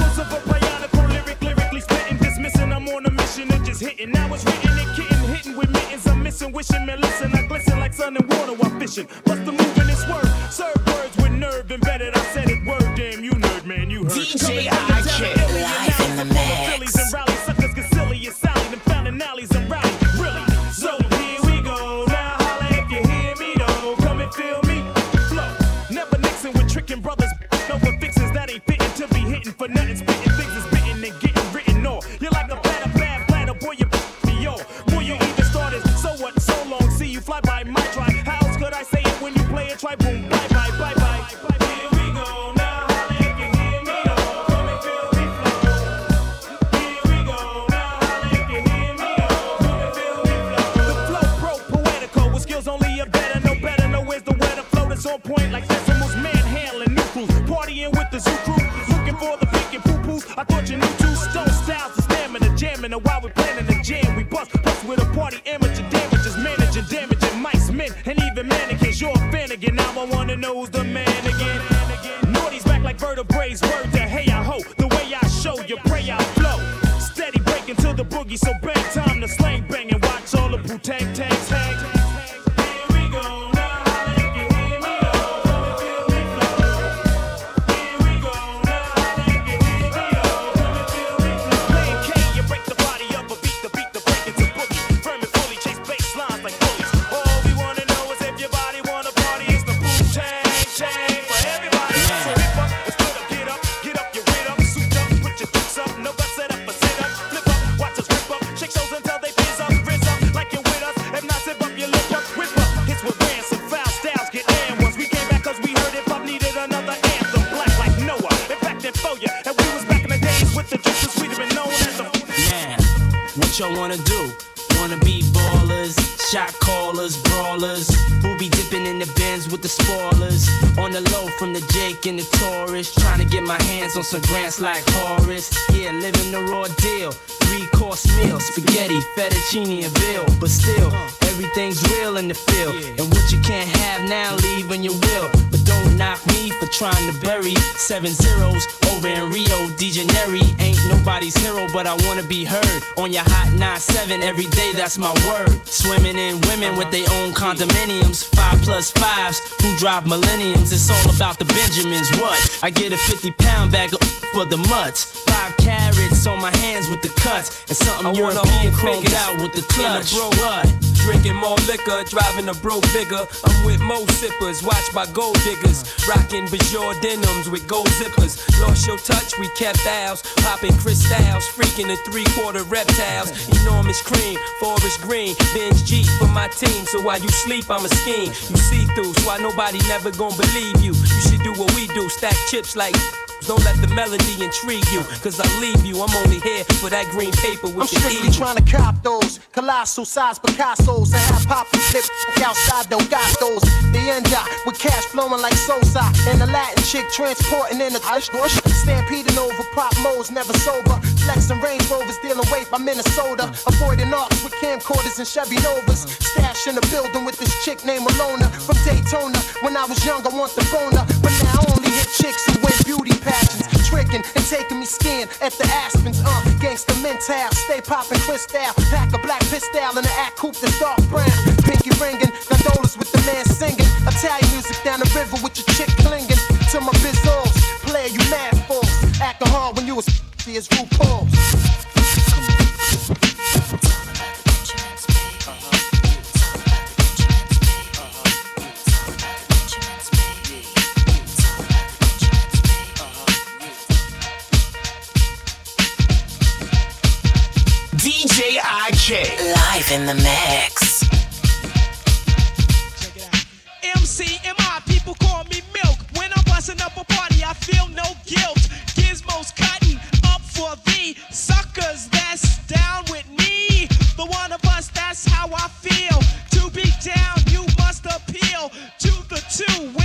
I'm on a mission and just hitting. Now it's written and kitten, hitting with mittens. I'm missing, wishing, man, listen. I glisten like sun and water while fishing. Bust the move in this word. Serve words with nerve embedded. I said it word, damn, you nerd, man, you heard. DJ Coming from the IK, live in the analysis full of mix. Phillies and rally suckers, get silly and Sally, them fountain alleys and the zoo crew, looking for the pink and poo poos. I thought you knew two stone styles, the stamina, jamming, and while we're planning the jam, we bust, plus with a party amateur damages, managing, damaging mice, men, and even mannequins. You're a fan again, now I wanna know who's the man again. Naughty's back like vertebrae, word to hey I ho. The way I show you, pray I flow. Steady breaking to the boogie, so bang time to slang bang and watch all the hang. On some grants like Horace. Yeah, living the raw deal. Three course meal, spaghetti, fettuccine, and veal. But still, everything's real in the field. And what you can't have now, leave when you will. But don't knock me for trying to bury seven zeros over in Rio de Janeiro. Ain't nobody's hero, but I wanna be heard on your hot 9-7 every day. That's my word. Swimming in women with their own condominiums, five plus fives who drive millenniums. It's all about the Benjamins. What? I get a 50 pound bag of for the mutts. Five carrots on my hands with the cuts, and something I European chromed out with the in a clutch. bro- What? Drinking more liquor, driving a broke bigger. I'm with mo sippers, watched by gold diggers. Rocking Bajor denims with gold zippers. Lost your touch, we kept ours. Popping crystals, freaking the three quarter reptiles. Enormous cream, forest green. Benz Jeep for my team, so while you sleep, I'm a scheme. You see through, so why nobody never gonna believe you. You should do what we do, stack chips like. Don't let the melody intrigue you, cause I leave you. I'm only here for that green paper with I'm strictly trying to cop those colossal size Picasso's and have pop and flip outside though got those. The end up with cash flowing like Sosa and a Latin chick transporting in a hush bush. Stampeding over prop modes, never sober. Flexing Range Rovers, dealing weight by Minnesota. Avoiding arcs with camcorders and Chevy Novas. Stash in the building with this chick named Alona from Daytona. When I was young, I want the boner, but now Hit chicks who win beauty pageants. Tricking and taking me skiing at the Aspens. Uh, gangsta mental, stay popping crystal. Pack a black pistol and an act coupe that's dark brown. Pinky ringing, gondolas with the man singing. Italian music down the river with your chick clinging. To my bizzles, player you mad fools. Acting hard when you was as RuPaul's. DJ IK. Live in the mix. MC and my people call me Milk. When I'm busting up a party, I feel no guilt. Gizmos cutting up for the suckers that's down with me. The one of us, that's how I feel. To be down, you must appeal to the two.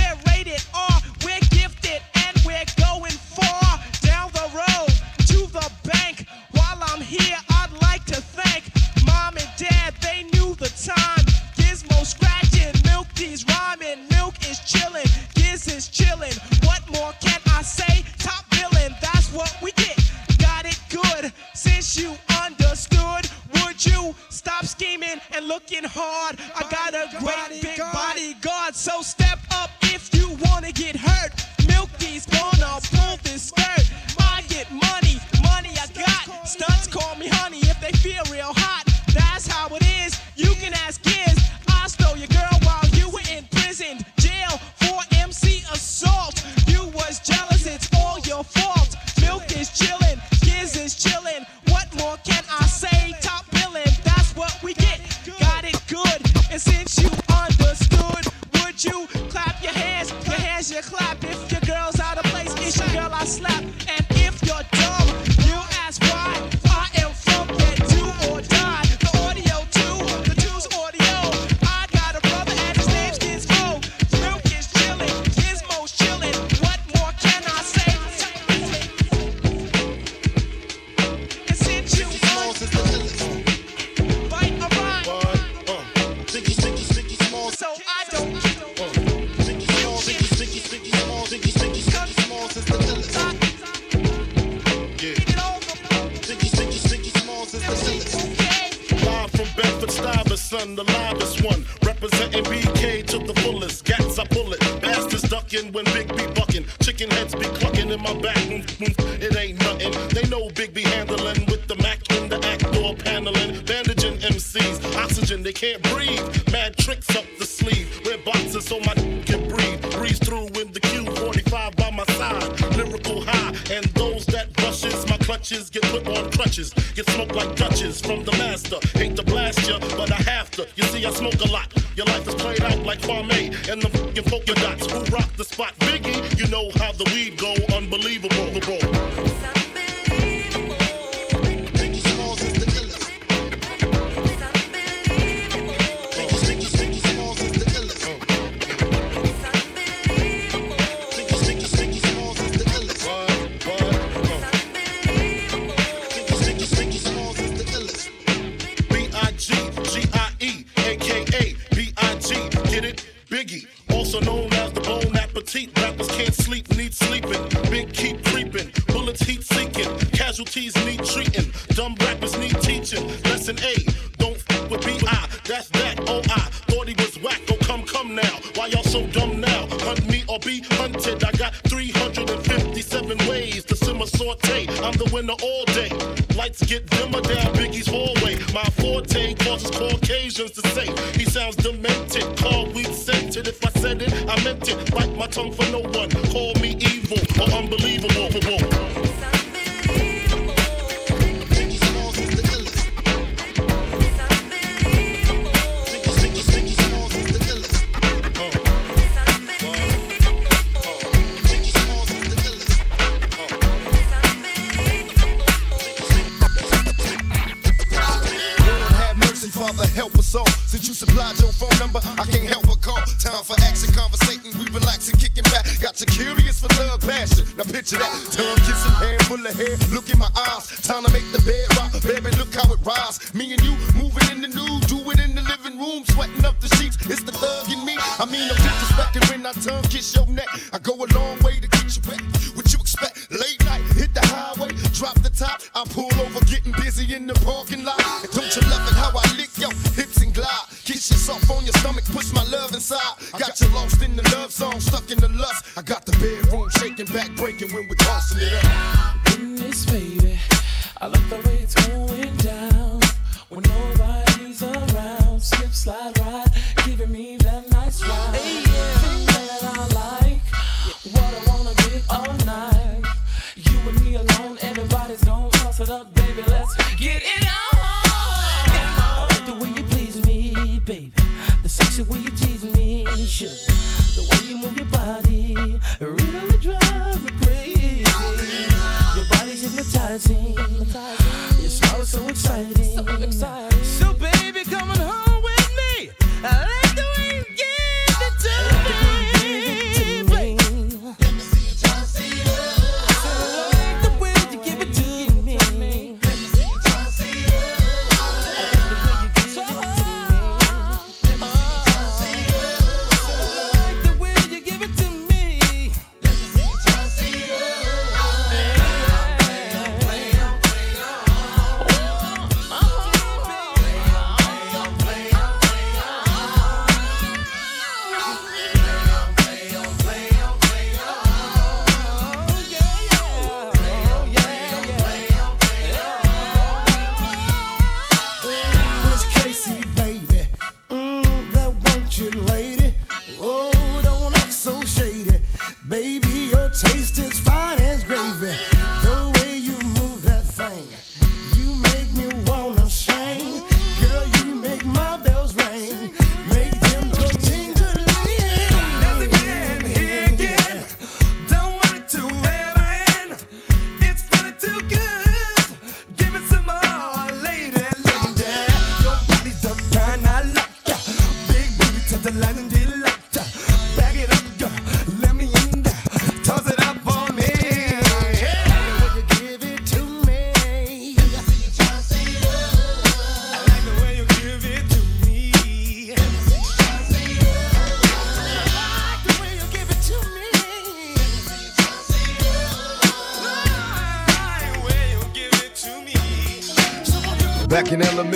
And looking hard? I got a great big bodyguard, so step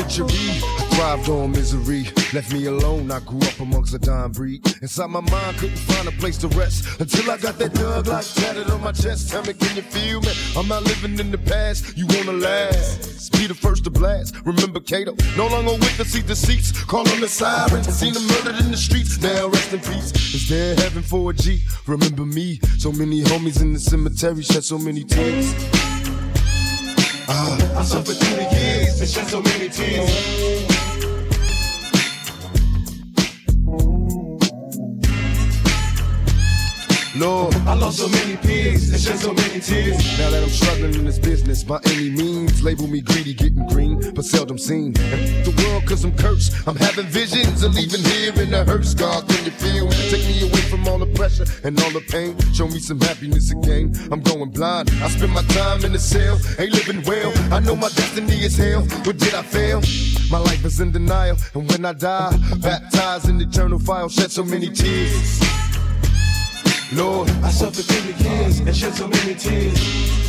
I thrived on misery. Left me alone, I grew up amongst a dying breed. Inside my mind, couldn't find a place to rest until I got that dog like tatted on my chest. Tell me, can you feel me? I'm not living in the past, you wanna last. Be the first to blast. Remember Kato, no longer with the seat deceits. Call on the sirens, seen them murdered in the streets. Now rest in peace. Is there heaven for a G? Remember me, so many homies in the cemetery shed so many tears. Ah, I suffered through the years and shed so many tears. Lord, I lost so many pigs and shed so many tears. Now that I'm struggling in this business by any means, label me greedy, getting green, but seldom seen. The world, cause I'm cursed. I'm having visions of leaving here in the hearse. God, can you feel me? Take me away from all the pressure and all the pain. Show me some happiness again. I'm going blind. I spend my time in the cell, ain't living well. I know my destiny is hell. But did I fail? My life is in denial, and when I die, baptized in eternal fire, shed so many tears. Lord, I suffered through the years and shed so many tears.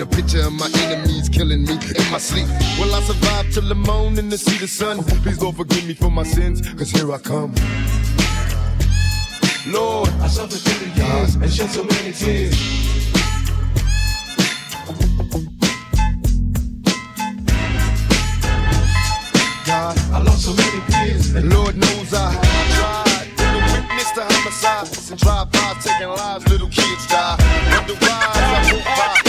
a picture of my enemies killing me in my sleep. Will I survive till the morning to see the sun? Please Lord forgive me for my sins, cause here I come. Lord, I suffered through the years and shed so many tears. God, I lost so many peers. And Lord knows I tried. A witness to homicides and drive-bys taking lives. Little kids die. Wonder why I walk by.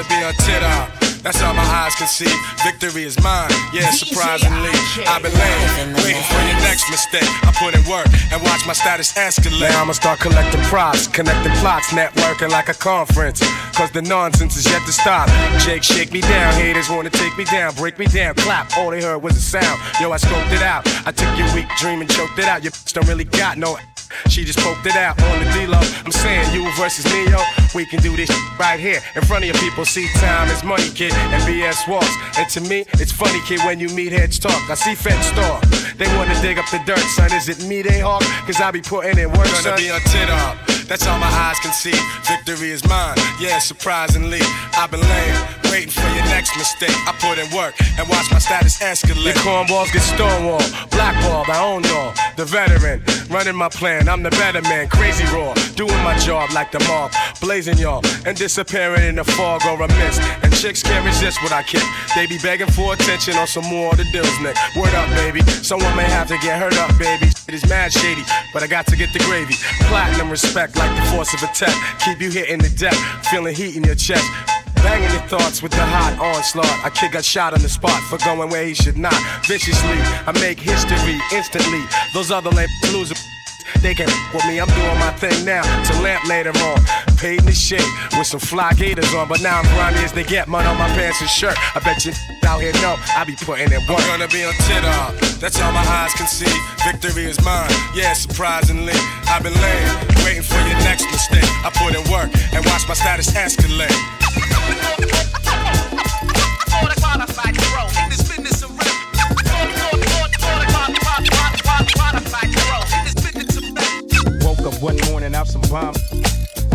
Hey yo, I'm gonna be on TikTok. That's all my eyes can see. Victory is mine. Yeah, surprisingly. I've been laying, waiting for your next mistake. I put in work and watch my status escalate. Now I'ma start collecting props, connecting plots, networking like a conference. Cause the nonsense is yet to stop. Jake, shake me down. Haters wanna take me down, break me down, clap. All they heard was a sound. Yo, I scoped it out. I took your weak dream and choked it out. Your don't really got no she just poked it out on the D-Lo. I'm saying you versus me, yo. We can do this right here in front of your people. See, time is money, kid, and BS walks. And to me, it's funny, kid, when you meet heads talk. I see feds star. They wanna dig up the dirt, son. Is it me they hawk? Cause I be putting in work, Gonna son. be on tit up. That's all my eyes can see. Victory is mine. Yeah, surprisingly. I've been laying, waiting for your next mistake. I put in work and watch my status escalate. Your cornballs get stonewalled, blackballed, I own y'all. The veteran, running my plan, I'm the better man. Crazy raw, doing my job like the mob, blazing y'all, and disappearing in the fog or a mist. And chicks can't resist what I kick. They be begging for attention on some more of the deals, Nick. Word up, baby. Someone may have to get hurt up, baby. It is mad shady, but I got to get the gravy. Platinum respect like the force of a attack. Keep you hitting the deck, feeling heat in your chest. Banging your thoughts with the hot onslaught. I kick a shot on the spot for going where he should not. Viciously, I make history instantly. Those other lame losers. They can with me, I'm doing my thing now. To lamp later on. Paid in the shit with some fly gators on. But now I'm grimy as they get mud on my pants and shirt. I bet you out here know I be putting in work. I'm gonna be on tit up. That's all my eyes can see. Victory is mine. Yeah, surprisingly. I've been laying, waiting for your next mistake. I put in work and watch my status escalate. Woke up one morning out some bomb.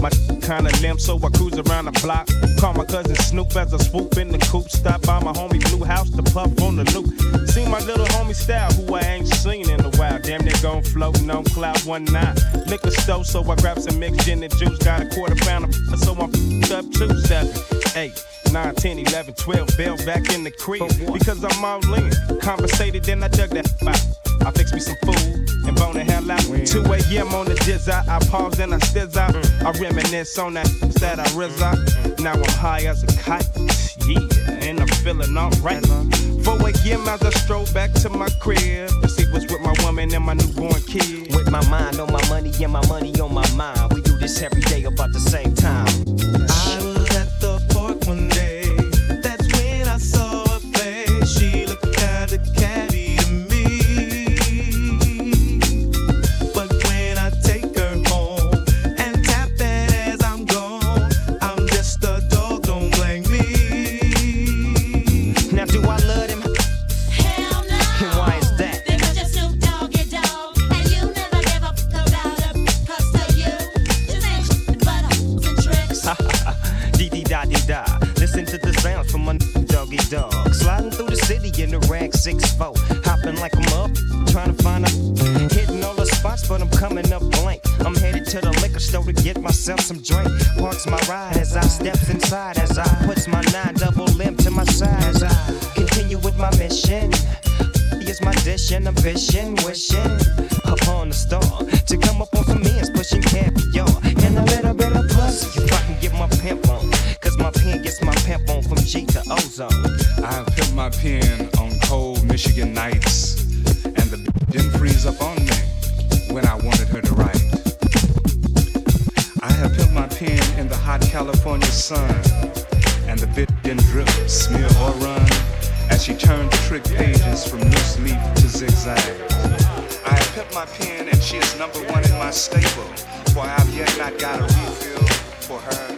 My kinda limp, so I cruise around the block. Call my cousin Snoop as I swoop in the coupe. Stop by my homie Blue House to puff on the loop. See my little homie style, who I ain't seen in a while. Damn, they gon' floating on cloud one nine. Liquor store, so I grab some mixed gin and juice. Got a quarter pound of so I'm up two seven eight. 9, 10, 11, 12, bells back in the crib. Because I'm all in. Conversated, then I dug that out. I fix me some food and bone the hell out. 2 a.m. on the jizz out. I pause and I stiz out. Mm. I reminisce on that that I riz out. Mm. Now I'm high as a kite. Yeah, and I'm feeling alright. 4 a.m. as I stroll back to my crib to see what's with my woman and my newborn kid. With my mind on my money and my money on my mind. We do this every day about the same time. Through the city in the rag 6'4. Hopping like I'm up, trying to find a. Hitting all the spots, but I'm coming up blank. I'm headed to the liquor store to get myself some drink. Parks my ride as I steps inside, as I puts my nine double limp to my side. As I continue with my mission. Is my dish and ambition, wishing upon the star to come up on some ends, pushing caviar and a little bit of pussy. If I can get my pimp on, cause my pimp on from G to ozone. I have put my pen on cold Michigan nights, and the didn't freeze up on me when I wanted her to write. I have put my pen in the hot California sun, and the bit didn't drip, smear, or run as she turned the trick pages from loose leaf to zigzag. I have put my pen, and she is number one in my stable, for I have yet not got a refill for her.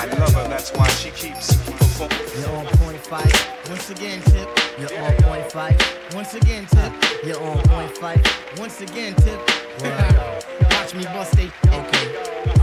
I love her, that's why she keeps performing. You're on point Phife. Once again, tip. You're on point Phife. Once again, tip. You're on point Phife. Once again, tip. Watch me bust it. Okay.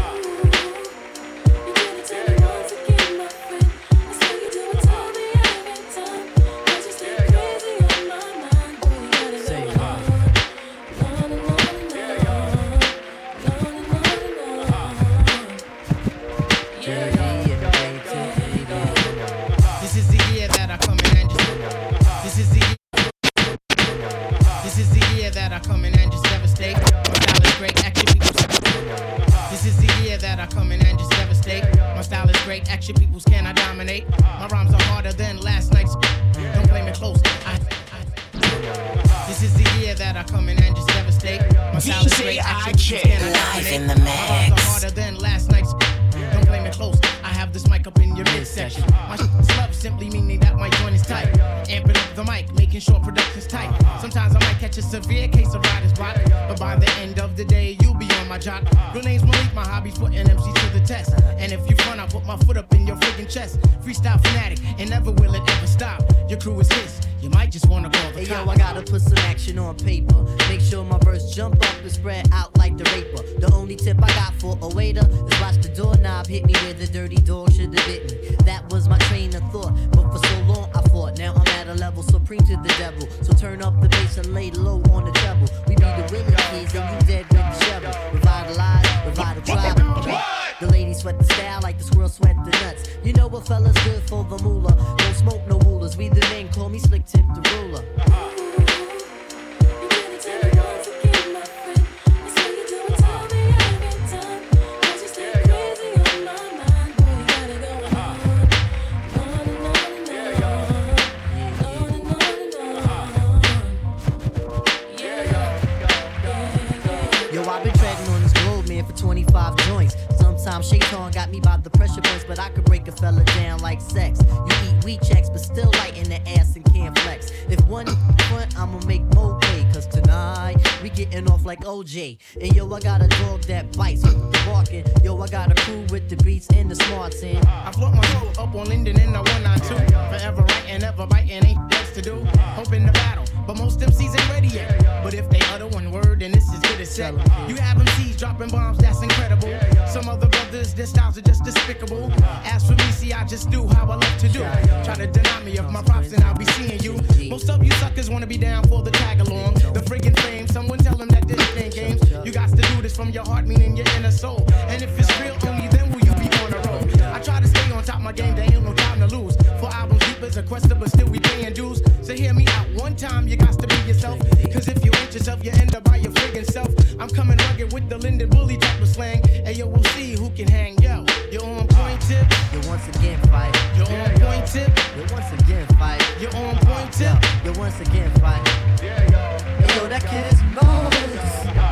And yo, I got a dog that bites, barking. Yo, I got a crew with the beats and the smarts in. I float my soul up on Linden in the 192. Forever writing, ever biting, ain't else to do. Hoping to battle, but most MCs ain't ready yet. But if they utter one word, then this is good as set. You have MCs dropping bombs, that's incredible. Some other brothers, their styles are just despicable. As for me, see, I just do how I love to do. Try to deny me of my props, and I'll be seeing you. Most of you suckers wanna be down for the tag along. The friggin' fame, someone tell them that this games. You got to do this from your heart, meaning your inner soul. And if it's real, only then will you be on the road. I try to stay on top of my game, there ain't no time to lose. For albums, deep as a quester, but still we paying dues. So hear me out one time, you got to be yourself. Cause if you ain't yourself, you end up by your friggin' self. I'm coming rugged with the Linden Bully type of slang. And yo, we'll see who can hang. Yo, you're on point tip. You're once again Phife. You're on point tip. You're once again Phife. You're on point tip. You're once again Phife. Hey yo, that kid is marvelous.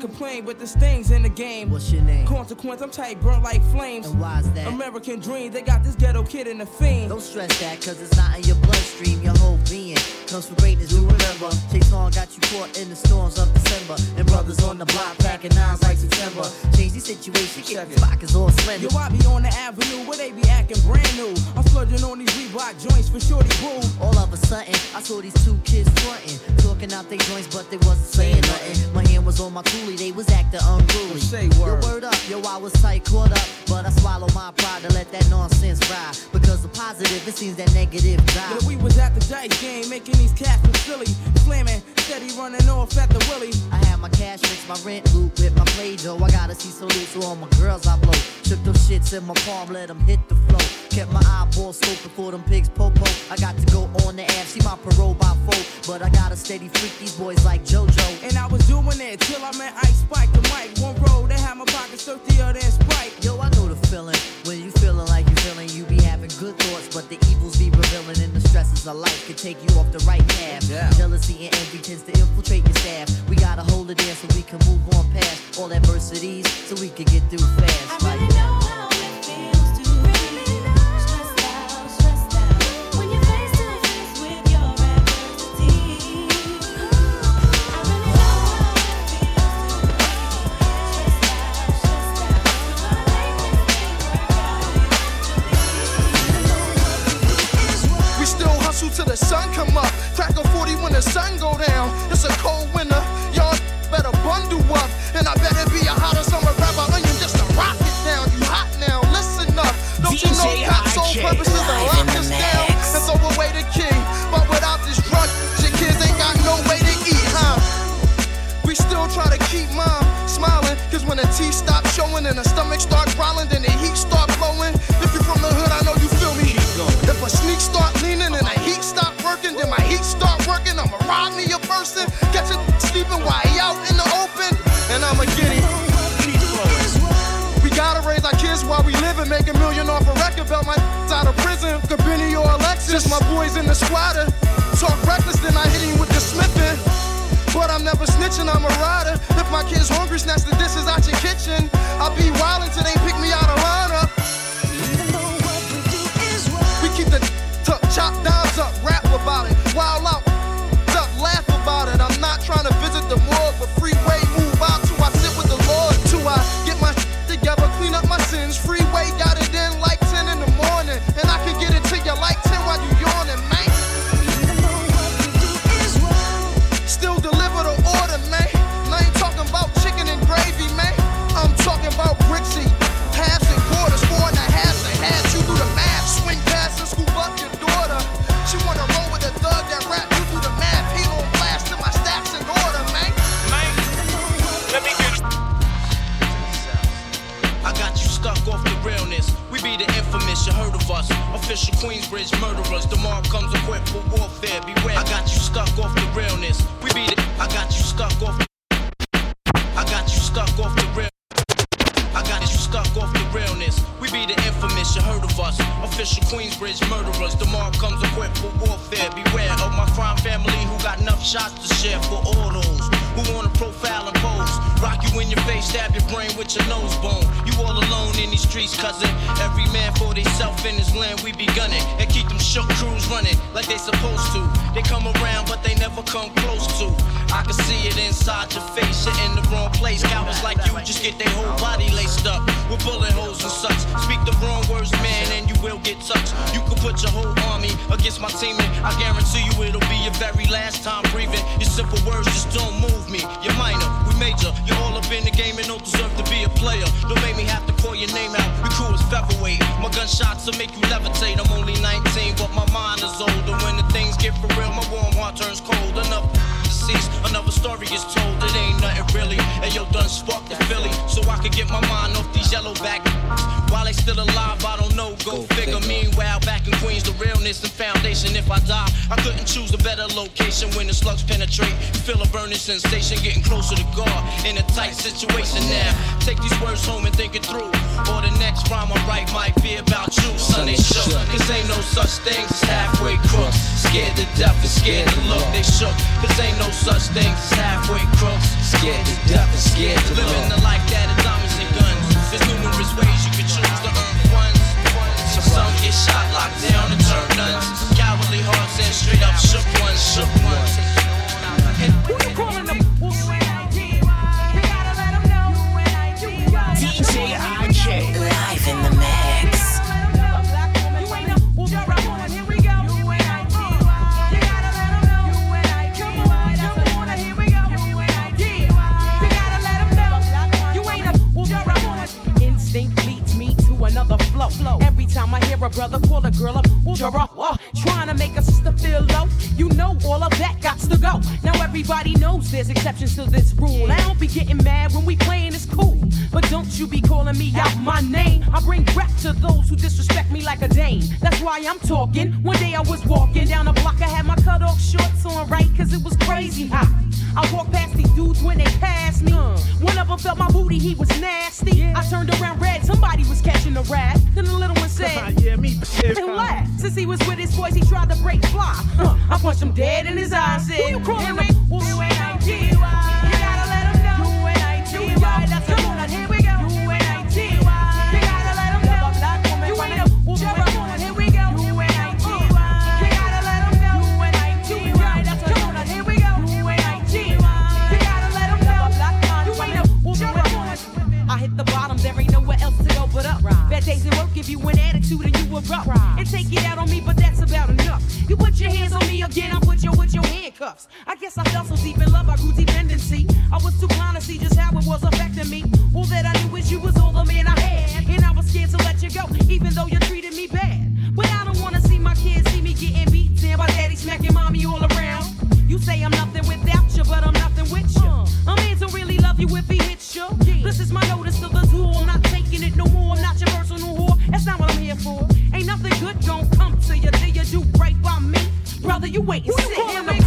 To complain, but this thing's in the game. What's your name? Consequence, I'm tight, burnt like flames. And why's that? American dream, they got this ghetto kid in the fiend. Don't stress that, cause it's not in your bloodstream. Your whole being comes from greatness, you remember. Chase on got you caught in the storms of December. And brothers on the block packing nines like September. Change the situation, get the pockets all slender. Yo, I be on the avenue where they be acting brand new. I'm splurging on these Reebok joints for shorty boo. All of a sudden, I saw these two kids frontin', talking out their joints, but they wasn't saying nothing. My hand was on my coolie, they was acting unruly. Say Yo, word. word up, yo, I was tight, caught up, but I swallowed my pride to let that nonsense ride. Because the positive, it seems that negative die. Yo, we was at the dice game, making these cats look silly. Slamming, steady running off at the willy. I had my cash fix, my rent loop with my play dough. I gotta see salute to all my girls I blow. Took those shits in my palm, let them hit the flow. Kept my eyeballs open for them pigs popo. I got to go on the app, see my parole by four. But I gotta steady freak these boys like JoJo. And I was doing it till I met Ice Spike the mic. One road, they had my pockets thirstier than Sprite. Yo, I know the feeling. When you feeling like you feeling, you be having good thoughts, but the evils be revealing, and the stresses of life can take you off the right path. Yeah. Jealousy and envy tends to infiltrate your staff. We gotta hold it in so we can move on past all adversities, so we can get through fast. Like, till the sun come up. Crack a 40 when the sun go down. It's a cold winter. Y'all better bundle up. And I better be a hotter summer rapper onion just to rock it down. You hot now, listen up. Don't you know DJ Cap's sole purpose is to lock in the us down mix. and throw away the key. But without this drug, your kids ain't got no way to eat, huh? We still try to keep mom smiling. Cause when the teeth stop showing and the stomach start growling, then the heat start blowing. If you from the hood, I know you feel me. If a sneak start working, then my heat start working. I'ma rob me a person, catch it sleeping while he out in the open, and I'ma get it. We gotta raise our kids while we live and make a million off a record belt. My out of prison, Cabrini or Alexis. My boys in the squatter. Talk reckless, then I hit him with the smithing. But I'm never snitching, I'm a rider. If my kid's hungry, snatch the dishes out your kitchen. I'll be wildin' till they pick me out of lineup. We keep the tuck, chop downs Yeah, me. and laughed. Since he was with his boys, he tried to break fly. Huh. I punched him dead in his eyes. Said, Who you calling erupt. And take it out on me, but that's about enough. You put your hands on me again, I put you with your handcuffs. I guess I fell so deep in love, I grew dependency. I was too blind to see just how it was affecting me. All that I knew is you was all the man I had. And I was scared to let you go, even though you treated me bad. But I don't wanna see my kids see me getting beat down by daddy smacking mommy all around. You say I'm nothing without you, but I'm nothing with you. A man don't really love you if he hits you. This is my notice to the tool. I'm not taking it no more. I'm not your you wait and see. Hear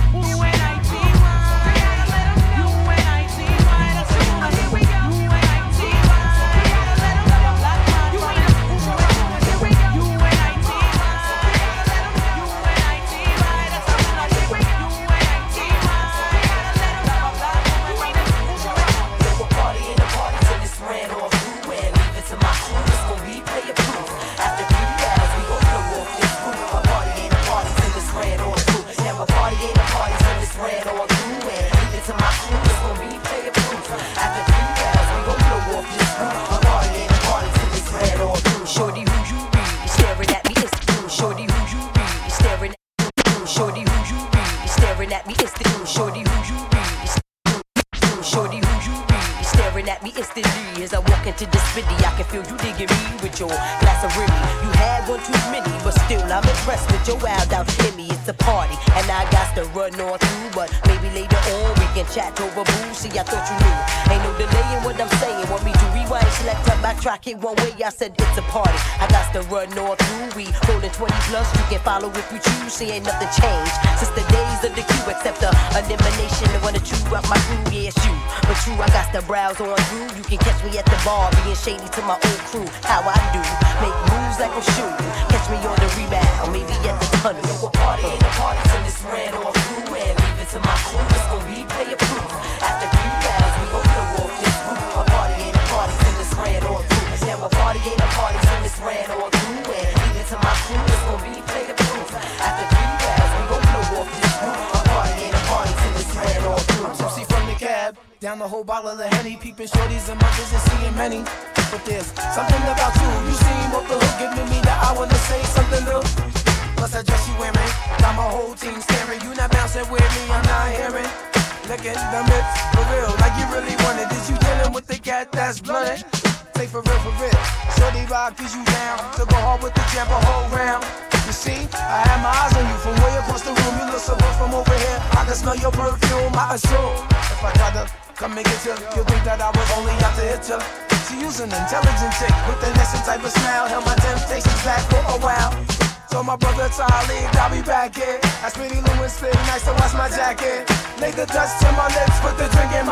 it one way. I said it's a party. I got to run on through. We rolling 20 plus. You can follow if you choose. See, ain't nothing changed since the days of the queue, except the elimination. The one to chew up my crew. Yeah, it's you. But true, I got to browse on through. You can catch me at the bar, being shady to my old crew. How I do, make moves like I'm shooting. Catch me on the rebound, maybe at the tunnel. A party ain't a party till it's ran on through and leave it to my crew. It's gonna be player down the whole bottle of Henny, peeping shorties and mothers and seeing many. But there's something about you, you seem off the hook, giving me that I wanna say something little. Plus that dress you wearing, got my whole team staring. You not bouncing with me, I'm not hearing. Licking the lips, for real, like you really wanted. Is you dealing with the cat that's blunted? Say for real, for real. Shorty rock, cause you down. To go hard with the jump a whole round. You see, I have my eyes on you from way across the room. You look so good from over here. I can smell your perfume, I assume. If I try to come and get you, you'll think that I was only out to hit you. She an intelligent chick with an innocent type of smile. Held my temptations back for a while. So my brother Talib, I'll be back here. That's Smitty Lewis spit nice to wash my jacket. Lay the dust to my lips, put the drink in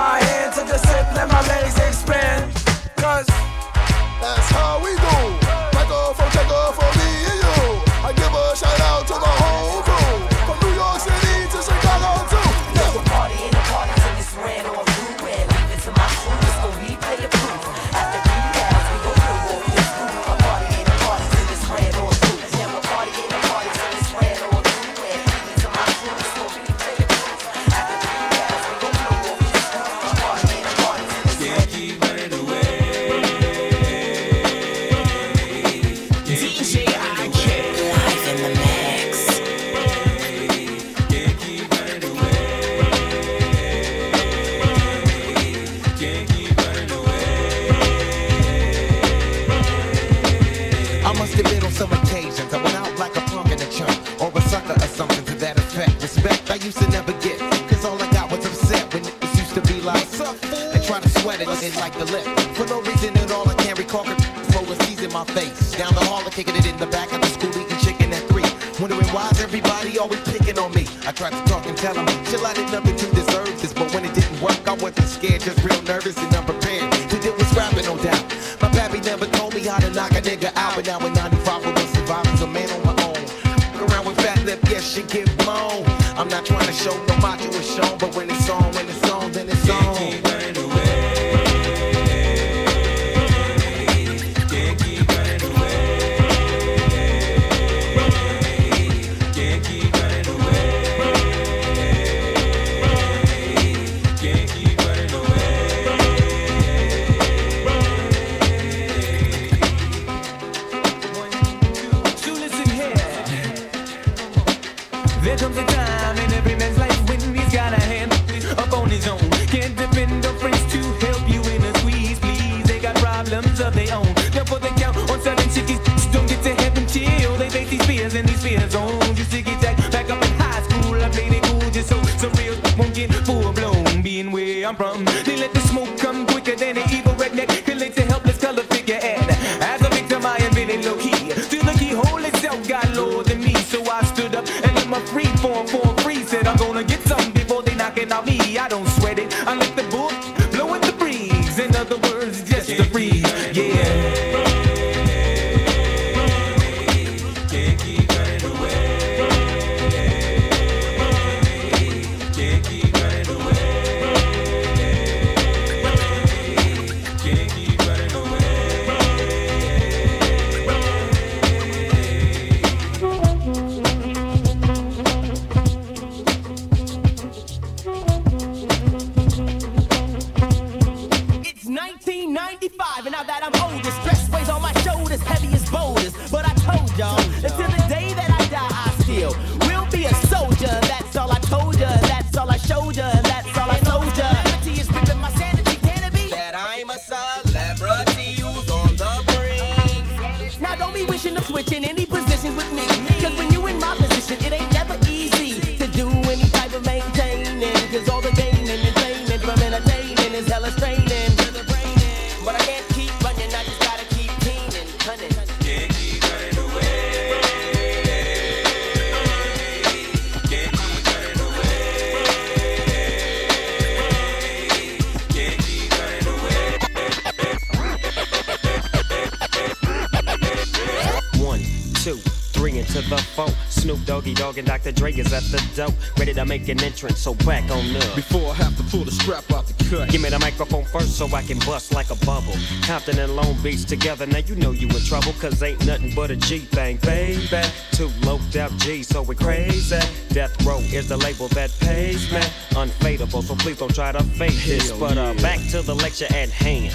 Snoop Doggy Dogg and Dr. Dre is at the door, ready to make an entrance. So back on up. Before I have to pull the strap out the cut. Give me the microphone first so I can bust like a bubble. Compton and Long Beach together, now you know you in trouble, cause ain't nothing but a G thing, baby. Two loped out G, so we crazy. Death Row is the label that pays me. Unfadable, so please don't try to fake this. But uh, yeah. back to the lecture at hand.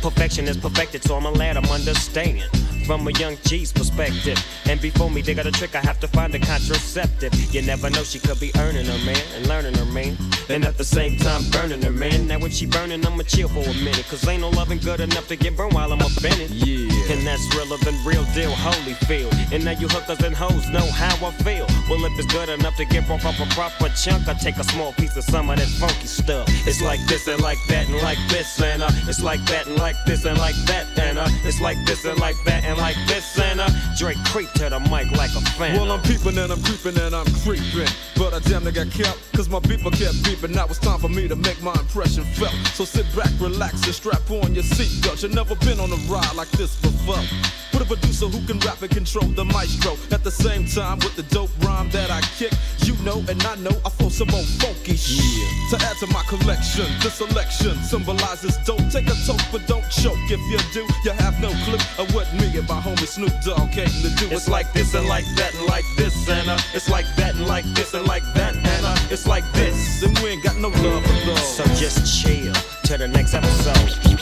Perfection is perfected, so I'm glad I'm understanding. From a young G's perspective. And before me, they got a trick, I have to find a contraceptive. You never know, she could be earning her man and learning her man. And at the same time, burning her man. Now, when she burning, I'ma chill for a minute. Cause ain't no loving good enough to get burned while I'm in. Yeah. And that's realer than real deal, Holyfield. And now you hookers and hoes know how I feel. Well, if it's good enough to broke off a proper chunk, I take a small piece of some of that funky stuff. It's like this and like that and like this and uh, it's like that and like this and like that and uh, it's like this and like that and like this and uh, Dre creep to the mic like a fan. Well, I'm peeping and I'm creeping and I'm creeping. But I damn near got kept, cause my beeper kept beeping. Now it's time for me to make my impression felt. So sit back, relax, and strap on your seatbelt. You've never been on a ride like this before. With a producer who can rap and control the maestro. At the same time, with the dope rhyme that I kick, you know and I know I throw some more funky shit. To add to my collection, this selection symbolizes dope. Take a toke, but don't choke. If you do, you have no clue of what me and my homie Snoop Dogg came to do. It's like this and like that and like this and uh, it's like that and like this and like that and uh, it's like this. And we ain't got no love for those. So just chill till the next episode.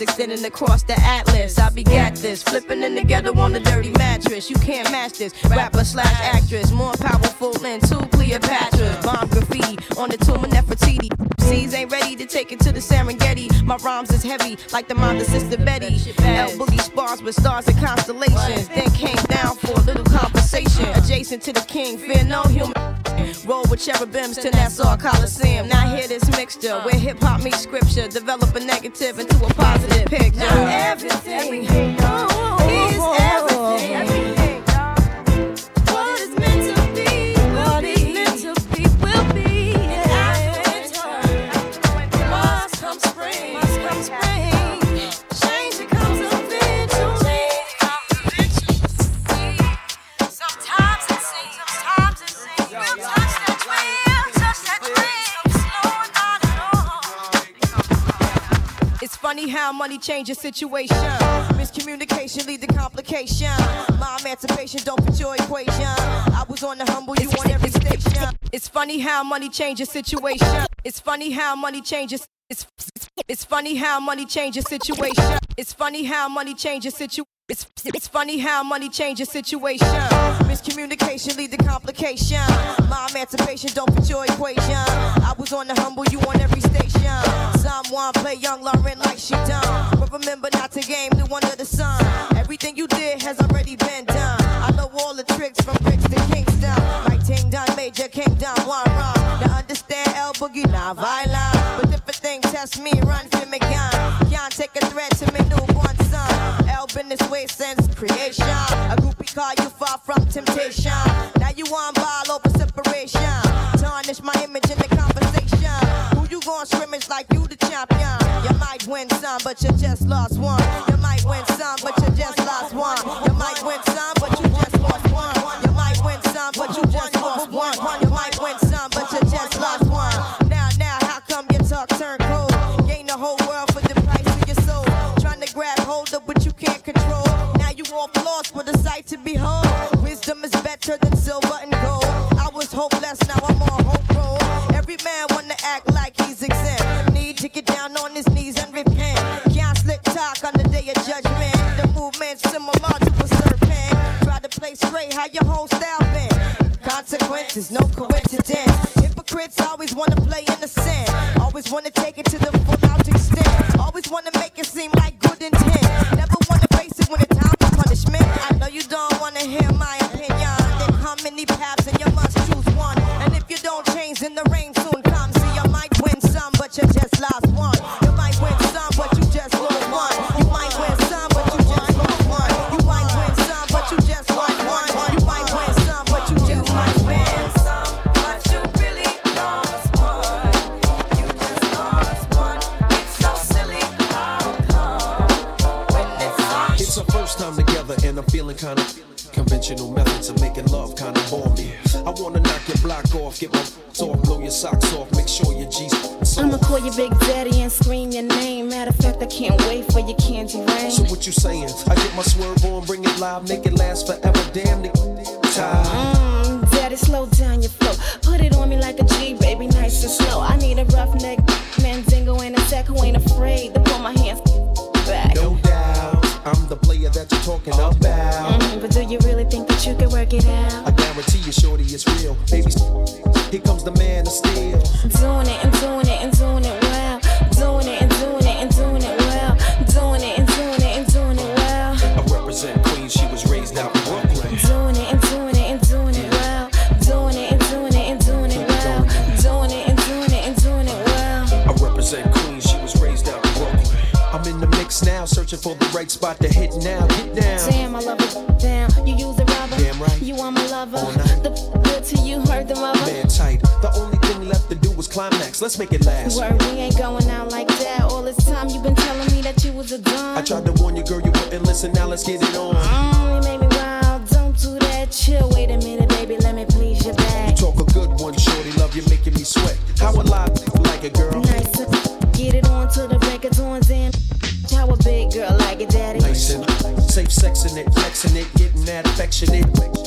Extending across the atlas. I be begat this, flipping in together on the dirty mattress. You can't match this. Rapper slash actress, more powerful than two Cleopatras. Bomb graffiti on the tomb of Nefertiti. C's ain't ready to take it to the Serengeti. My rhymes is heavy like the mind of Sister Betty. L Boogie spars with stars and constellations. Then came down for a little conversation. Adjacent to the king, fear no human. Roll with cherubims to Nassau Coliseum. Now hear this mixture where hip hop meets scripture. Develop a negative into a positive picture. Now everything is everything. How money changes situation. Miscommunication lead to complication. My emancipation don't fit your equation. I was on the humble, you on every station. It's funny how money changes situation. It's funny how money changes. It's, it's funny how money changes situation. It's funny how money changes situation. It's, it's funny how money changes situation. Miscommunication lead to complication. My emancipation don't fit your equation. I was on the humble, you on every station. Someone play young Lauryn like she done. But remember not to game the one of the sun. Everything you did has already been done. I know all the tricks from bricks to Kingston. Like Ting Done Major, King Done one wrong. Now understand L Boogie, not violent. But if a thing test me, run for me gun. Can't take a threat to me newborn been this way since creation. A groupie call you far from temptation. Now you on ball over separation. Tarnish my image in the conversation. Who you gon' scrimmage like you the champion? You might win some, but you just lost one. You might win some, but you just lost one. You might win some, sight to behold. Wisdom is better than silver and gold. I was hopeless, now I'm on hope roll. Every man wanna act like he's exempt. Need to get down on his knees and repent. Can't slick talk on the day of judgment. The movement's similar to a serpent. Try to play straight, how your whole style been. Consequences, no coincidence. Hypocrites always wanna play innocent. Always wanna take it to the full out extent. Always wanna make it seem like good intent. Hear my conventional methods of making love kinda bore me. I wanna knock your block off, get my off, blow your socks off, make sure your G's I'ma call you Big Daddy and scream your name. Matter of fact, I can't wait for your candy rain. So what you saying? I get my swerve on, bring it live, make it last forever. Damn it, time. Mm, daddy, slow down your flow. Put it on me like a G, baby, nice and slow. I need a rough neck, Mandingo and a sec who ain't afraid to pull my hands back. No doubt, I'm the player that you're talking about. It out. I guarantee you, shorty, it's real. Baby, here comes the man of steel. Doing it and doing it and doing it well. Doing it and doing it and doing it well. Doing it and doing it and doing it well. I represent Queens. She was raised out in Brooklyn. Doing it and doing it and doing it well. Doing it and doing it and doing it well. Doing it and doing it and doing it well. I represent Queens. She was raised out in Brooklyn. I'm in the mix now, searching for the right spot to hit now. Get down. Let's make it last. Word, we ain't going out like that. All this time you been telling me that you was a dumb. I tried to warn you, girl, you wouldn't listen. Now let's get it on. Mm, you made me wild. Don't do that. Chill. Wait a minute, baby. Let me please your You back. talk a good one, shorty. Love you making me sweat. How a lie like a girl? Nice to get it on till the record's on. Damn, how a big girl like it, daddy. Nice and safe sexing it, flexing it, getting that affectionate.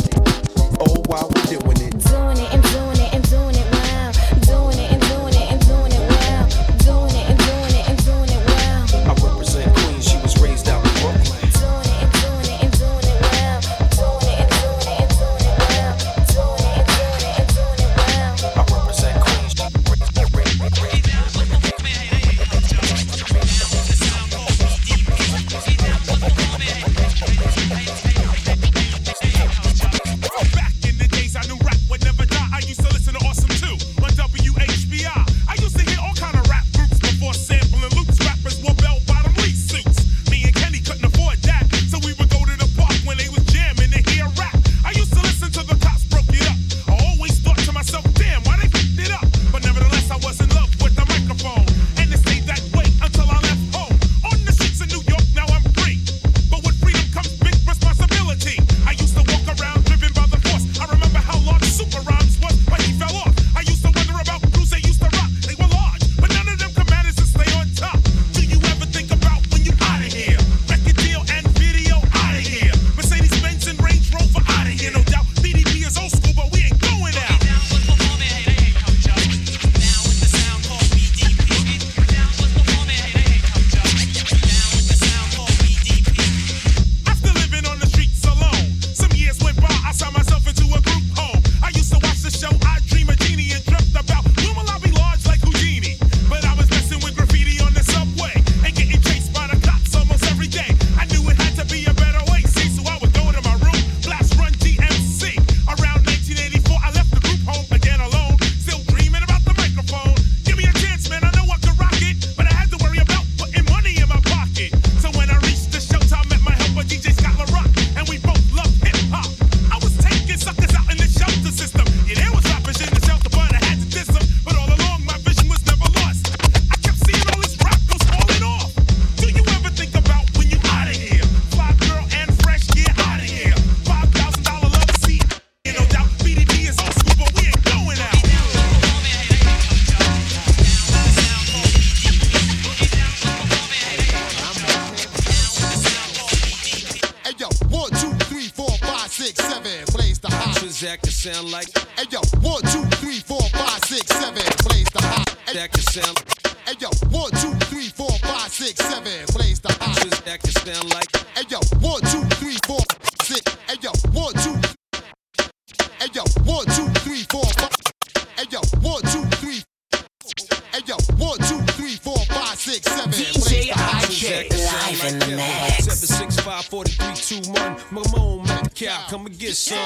One, two, three, four, five, six, seven. Plays the hot. That can sound like. Hey yo, one, two, three, four, six. Hey yo, one, two. Hey yo, one, two, three, four, five. Hey yo, one, two, three. Hey yo, one, two, three, four, five, six, seven. Plays the hot. Live in the mix. Seven six five forty three two one. Mamone at the cow, come and get some.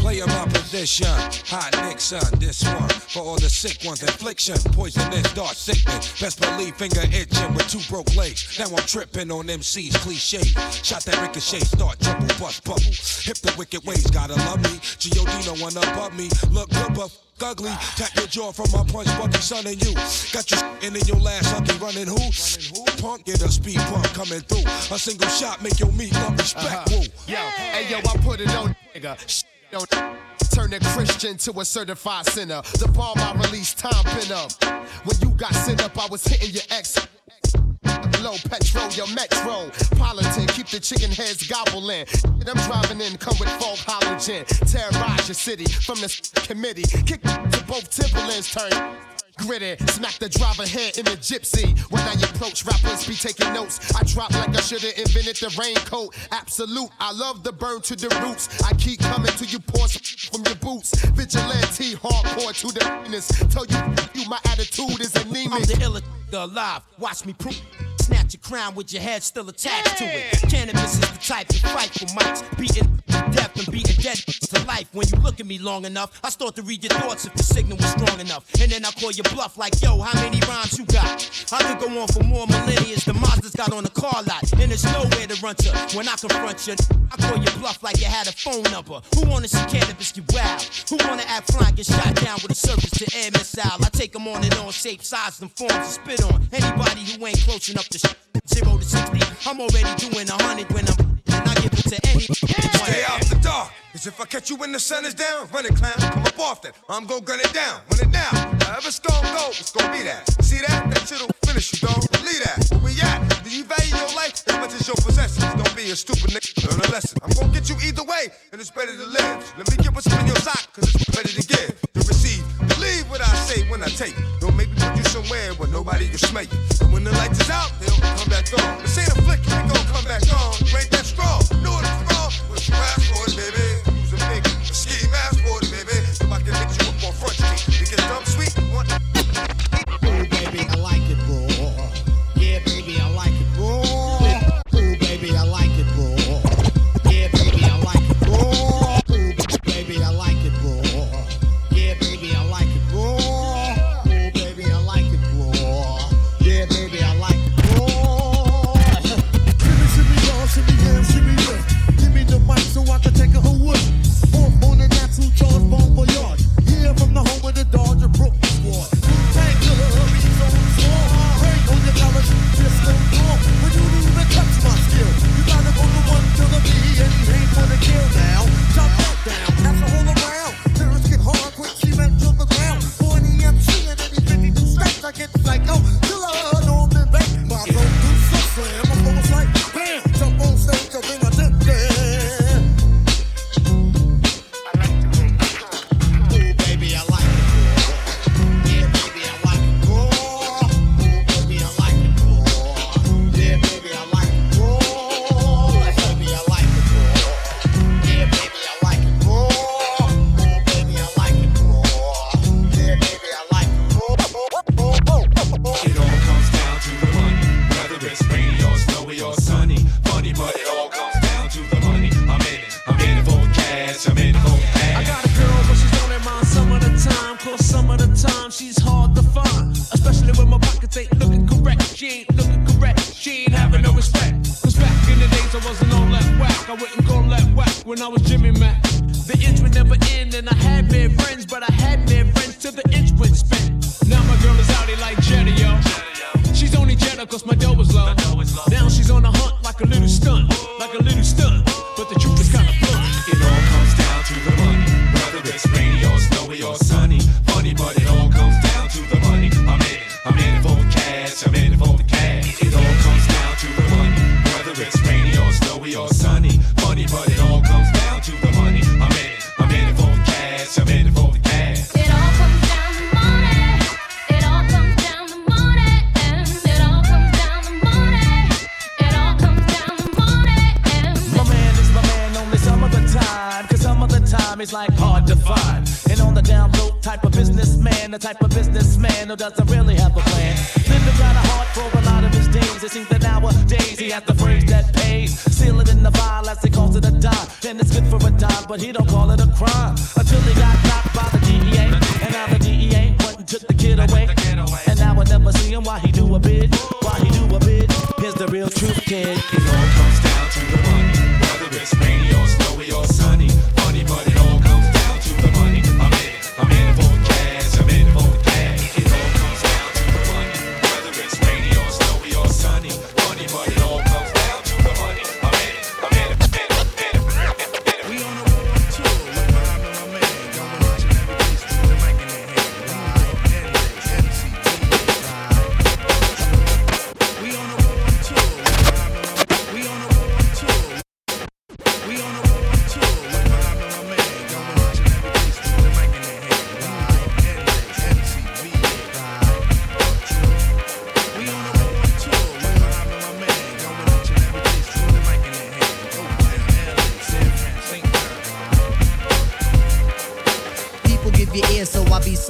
Player my position, hot Nixon, this one for all the sick ones, affliction, poisonous, dark sickness. Best believe finger itching with two broke legs. Now I'm tripping on MC's cliche. Shot that ricochet, start trouble, bust bubble. Hip the wicked ways, gotta love me. G.O.D. no one above me. Look good, but ugly. Tap your jaw from my punch, Bucky, son, and you. Got you in in your last ugly running who? Punk, get a speed pump coming through. A single shot make your meat love respect. Woo. Uh-huh. Yo, hey yo, I put it on nigga. Turn a Christian to a certified sinner. The bomb I released, time pin up. When you got sent up, I was hitting your ex. Low petrol, your metro. Politan, keep the chicken heads gobbling. Shit I'm driving in, come with folk halogen. Terrorize your city from the committee. Kick to both Timberlands, turn Gritty, smack the driver head in the gypsy. When I approach, rappers be taking notes. I drop like I should've invented the raincoat. Absolute, I love the burn to the roots. I keep coming to you, pour from your boots. Vigilante, hardcore to the penis. Tell you, you my attitude is anemic. I'm the illest alive. Watch me prove. Snatch a crown with your head still attached yeah. to it. Canibus is the type to fight for mics, beating death and beating dead to life. When you look at me long enough, I start to read your thoughts if the signal was strong enough. And then I call your bluff like, yo, how many rhymes you got? I could go on for more millennia. The Mazda's got on the car lot, and there's nowhere to run to. When I confront you, I call your bluff like you had a phone number. Who wanna see Canibus get wild? Who wanna act flying, get shot down with a surface to air missile? I take them on and on, shape, size, and forms to spit on. Anybody who ain't close enough zero to sixty. I'm already doing a hundred when I'm not giving it to any. Stay out the dark. Cause if I catch you when the sun is down, run it, clown. Come up off that. I'm gonna gun it down. Run it now. However it's gonna go, it's gonna be that. See that? That shit'll finish you, dog. Believe that. Where we at? Do you value your life as much as your possessions? Don't be a stupid nigga. Learn a lesson. I'm gonna get you either way, and it's better to live. Let me get what's in your sock, cause it's better to give than receive. Believe what I say when I take it. Don't make me put you somewhere where nobody can smell you. And when the lights is out, they don't come back on. This ain't a flick, we gon' come back on. Break ain't that strong. Know it's wrong. What you asked for it, baby.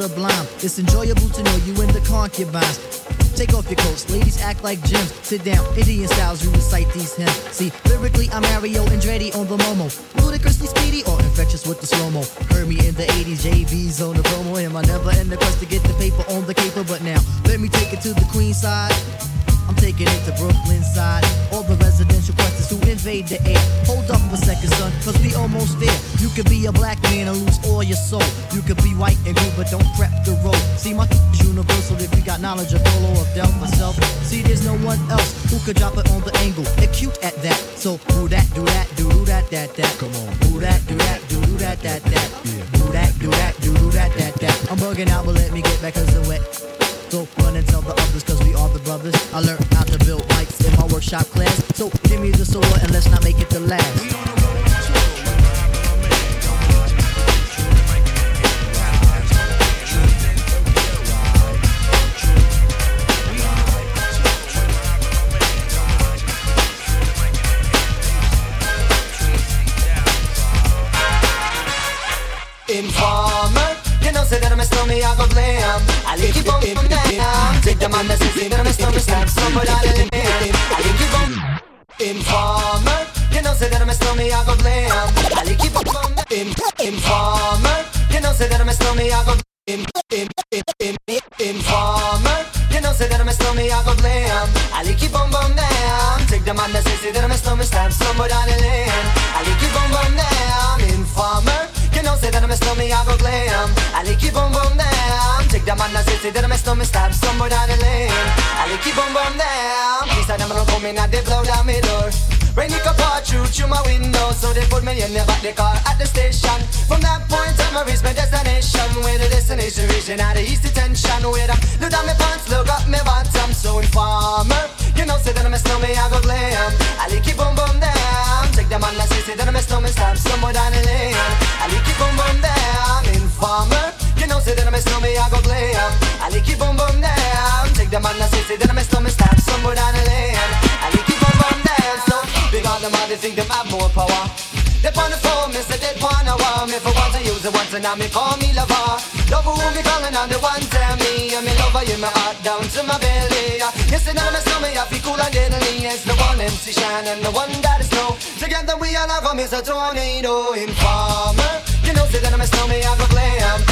sublime. It's enjoyable to know you in the concubines. Take off your coats, ladies act like gems. Sit down, Indian styles, you recite these hymns. See, lyrically, I'm Mario Andretti on the Momo. Ludicrously speedy or infectious with the slow mo. Heard me in the 80s, JV's on the promo. Am I never in the quest to get the paper on the caper, but now let me take it to the Queen side. I'm taking it to Brooklyn side. All the residential questions who invade the air. Hold up a second, son, cause we almost there. You could be a black man and lose all your soul. You could be white and blue, but don't prep the road. See, my is universal if you got knowledge of Polo of Delph myself. See, there's no one else who could drop it on the angle. Acute at that. So, who that, do that, do do that, that, that. Come on. Who that, do that, do do that, that, that. Who that, do that, do do that, that, that. I'm bugging out, but let me get back cause the wet. So run and tell the others cause we are the brothers. I learned how to build mics in my workshop class. So give me the sword and let's not make it the last. Informer, you know say that I'm a stormy, I go blam. I lick you bum Informer, you know say that I'm I go in, in, in, in, in, Informer, you know say that I'm a stormy, I go. I lick you bum bum down. Take stab somebody man say, say that I'm a snowman, stab somewhere down the lane. I lick you boom boom down. Please, I never come in and they blow down my door. Rain it could pour through through my window, so they put me in the back the car at the station. From that point on, I reach my destination. Where the destination region out of east detention. Where I look down my pants, look up my bottom, so informer. You know, say that I'm a snowman, I go glam. I lick you boom boom down. Take the man that say, say that I'm a snowman, stab somewhere down the lane. I lick you boom boom down. Informer. You know, say that I'm a snowman, I go glam. I like you boom boom down. Take the man that say, say that I'm a snowman, stab somewhere down the lane. I like you boom boom down. So big on them, all they think them have more power. They on the phone, me say they wow me for once I use it once and now me call me lover. Love who me calling on the one tell me I'm in love in my heart down to my belly. Yes, and I'm a stomach, I feel cool and deadly. It's the one MC Shan and the one that is snow. Together we all have a Mr. Tornado Informer. You know, say that I'm a snowman, I go glam.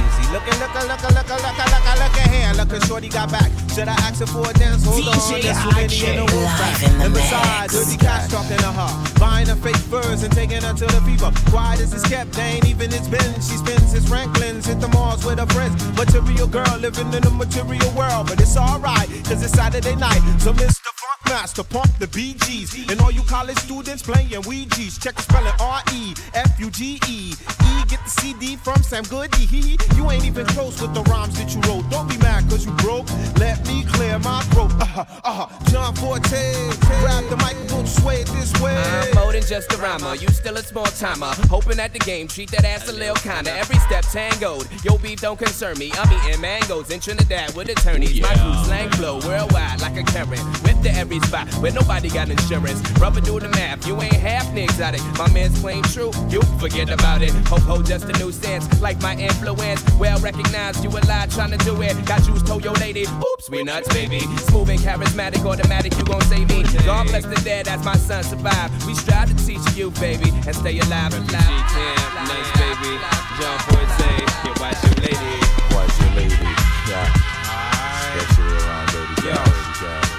Looking, looking, looking, looking, looking, looking, looking here. Looking, shorty got back. Should I ask her for a dance? Hold on, DJ there's too many in the room back. And besides, dirty cats talking to her. Buying her fake furs and taking her to the fever. Quiet as it's kept, they ain't even it's been. She spends his Franklin's, hit the malls with her friends. Material girl living in a material world. But it's alright, cause it's Saturday night. So Mr. Funk Master, pump the BGs. And all you college students playing Ouija's. Check the spelling R-E, F-U-G-E. E, get the CD from Sam Goody. You ain't even close with the rhymes that you wrote. Don't be mad cause you broke. Let me clear my throat. Uh-huh, uh-huh. John Forte, grab the microphone, sway it this way. I'm more than just a rhymer. You still a small timer. Hoping at the game, treat that ass a little kinda. Every step tangoed. Yo, beef don't concern me. I'm eating mangoes in Trinidad with attorneys. My crew slang flow worldwide like a current. Whip to every spot where nobody got insurance. Rubber do the math. You ain't half exotic. My man's claim true. You forget about it. Ho ho, just a new stance. Like my influence. Well recognized. You a lie trying to do it. Got juice, told your lady. Oops, we nuts, baby. Smooth and charismatic, automatic. You gon' save me. God bless the dead as my son survive. We strive to teach you, baby, and stay alive. alive. nice baby. John Forte, yeah, watch your lady. Watch your lady. Yeah. Especially around baby Yo,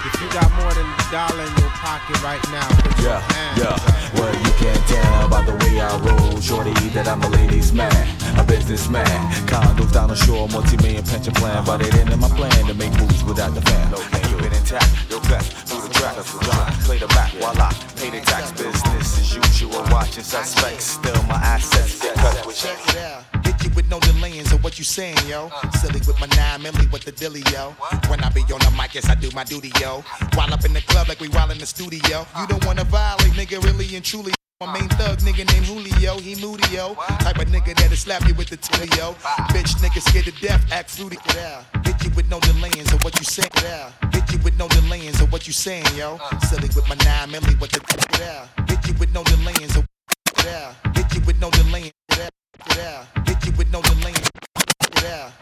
if you got more than a dollar in your pocket right now, put Yeah, hands yeah. up. Well, you can't tell by the way I roll, shorty, that I'm a ladies' man, a businessman. Condos down the shore, multi-million pension plan, but it ain't in my plan to make moves without the fan. And keep it intact, your best through the track. John, play the back while I pay the tax. Business as usual, watching suspects. Still, my assets get cut with Check it out. Hit you with no delaying of what you saying, yo. Uh. Silly with my nine milli with the dilly, yo. When I be on the mic, yes, I do my duty, yo. While up in the club like we while in the studio. You don't wanna violate, nigga, really and truly. My main thug nigga named Julio, he moody, yo. Type of nigga that'll slap you with the tilly, yo. Bitch nigga scared to death, act fruity. Get. Hit you with no delaying, so what you saying? Yeah. Hit you with no delaying, so what you saying, yo? Uh. Silly with my nine milli, what the yeah. Hit you with no delaying, so. Hit you with no delaying, with no delaying, yeah.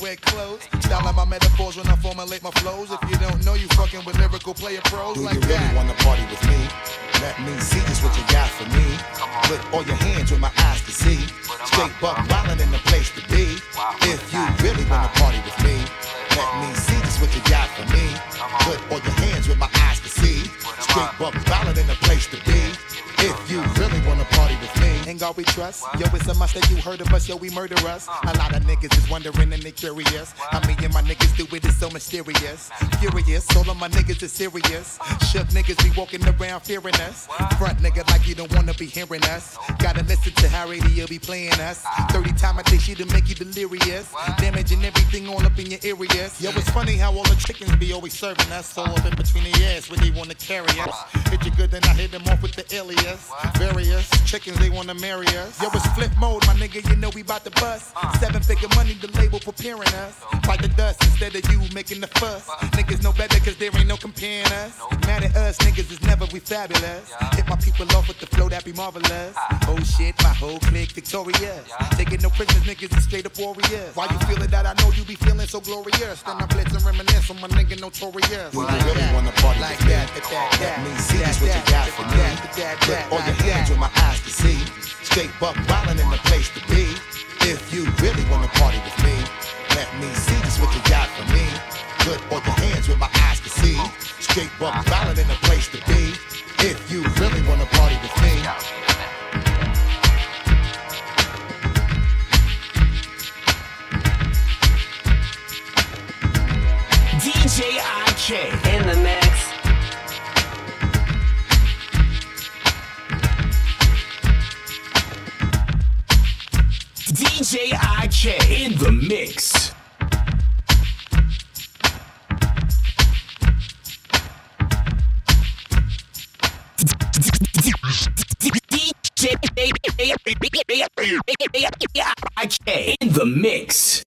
wet clothes. Style my metaphors when I formulate my flows. If you don't know, you fucking with lyrical player pros Do like you really that. wanna party with me? Let me see just what you got for me. Put all your hands where my eyes can see. Straight buck wildin' in the place to be. If you really wanna party with me, let me see just what you got for me. Put all your hands where my eyes can see. Straight buck wildin' in the place to be. If you really wanna party with me, ain't God we trust. Yo, it's a must that you heard of us, yo, we murder us. A lot of niggas is wondering and they curious. How me and my niggas do it is so mysterious. Furious, all of my niggas is serious. Shook niggas be walking around fearing us. Front nigga like you don't wanna be hearing us. Gotta listen to how radio be playing us. 30 time a day she to make you delirious. Damaging everything all up in your areas. Yo, it's funny how all the chickens be always serving us. All up in between the ass they wanna carry us. Hit you good, then I hit them off with the alias. Various chickens, they wanna marry us. Yo, it's flip mode, my nigga, you know we bout to bust. Seven figure money, the label preparing us. Fight the dust instead of you making the fuss. Niggas know better cause there ain't no comparing us. Mad at us, niggas is never we fabulous. Hit my people off with the flow that be marvelous. Oh shit, my whole clique victorious. Taking no prisoners, niggas is straight up warriors. Why you feeling that? I know you be feeling so glorious. Then I blitz and reminisce on my nigga notorious. Do you really wanna party like? That, that, that, Let me see what you that, got for me. Put all your hands where my eyes can see. Straight buck wildin' in the place to be. If you really wanna party with me, let me see just what you got for me. Put all your hands where my eyes can see. Straight buck wildin' in the place to be. If you really wanna party with me. DJ IK DJ IK in the mix. DJ IK in the mix.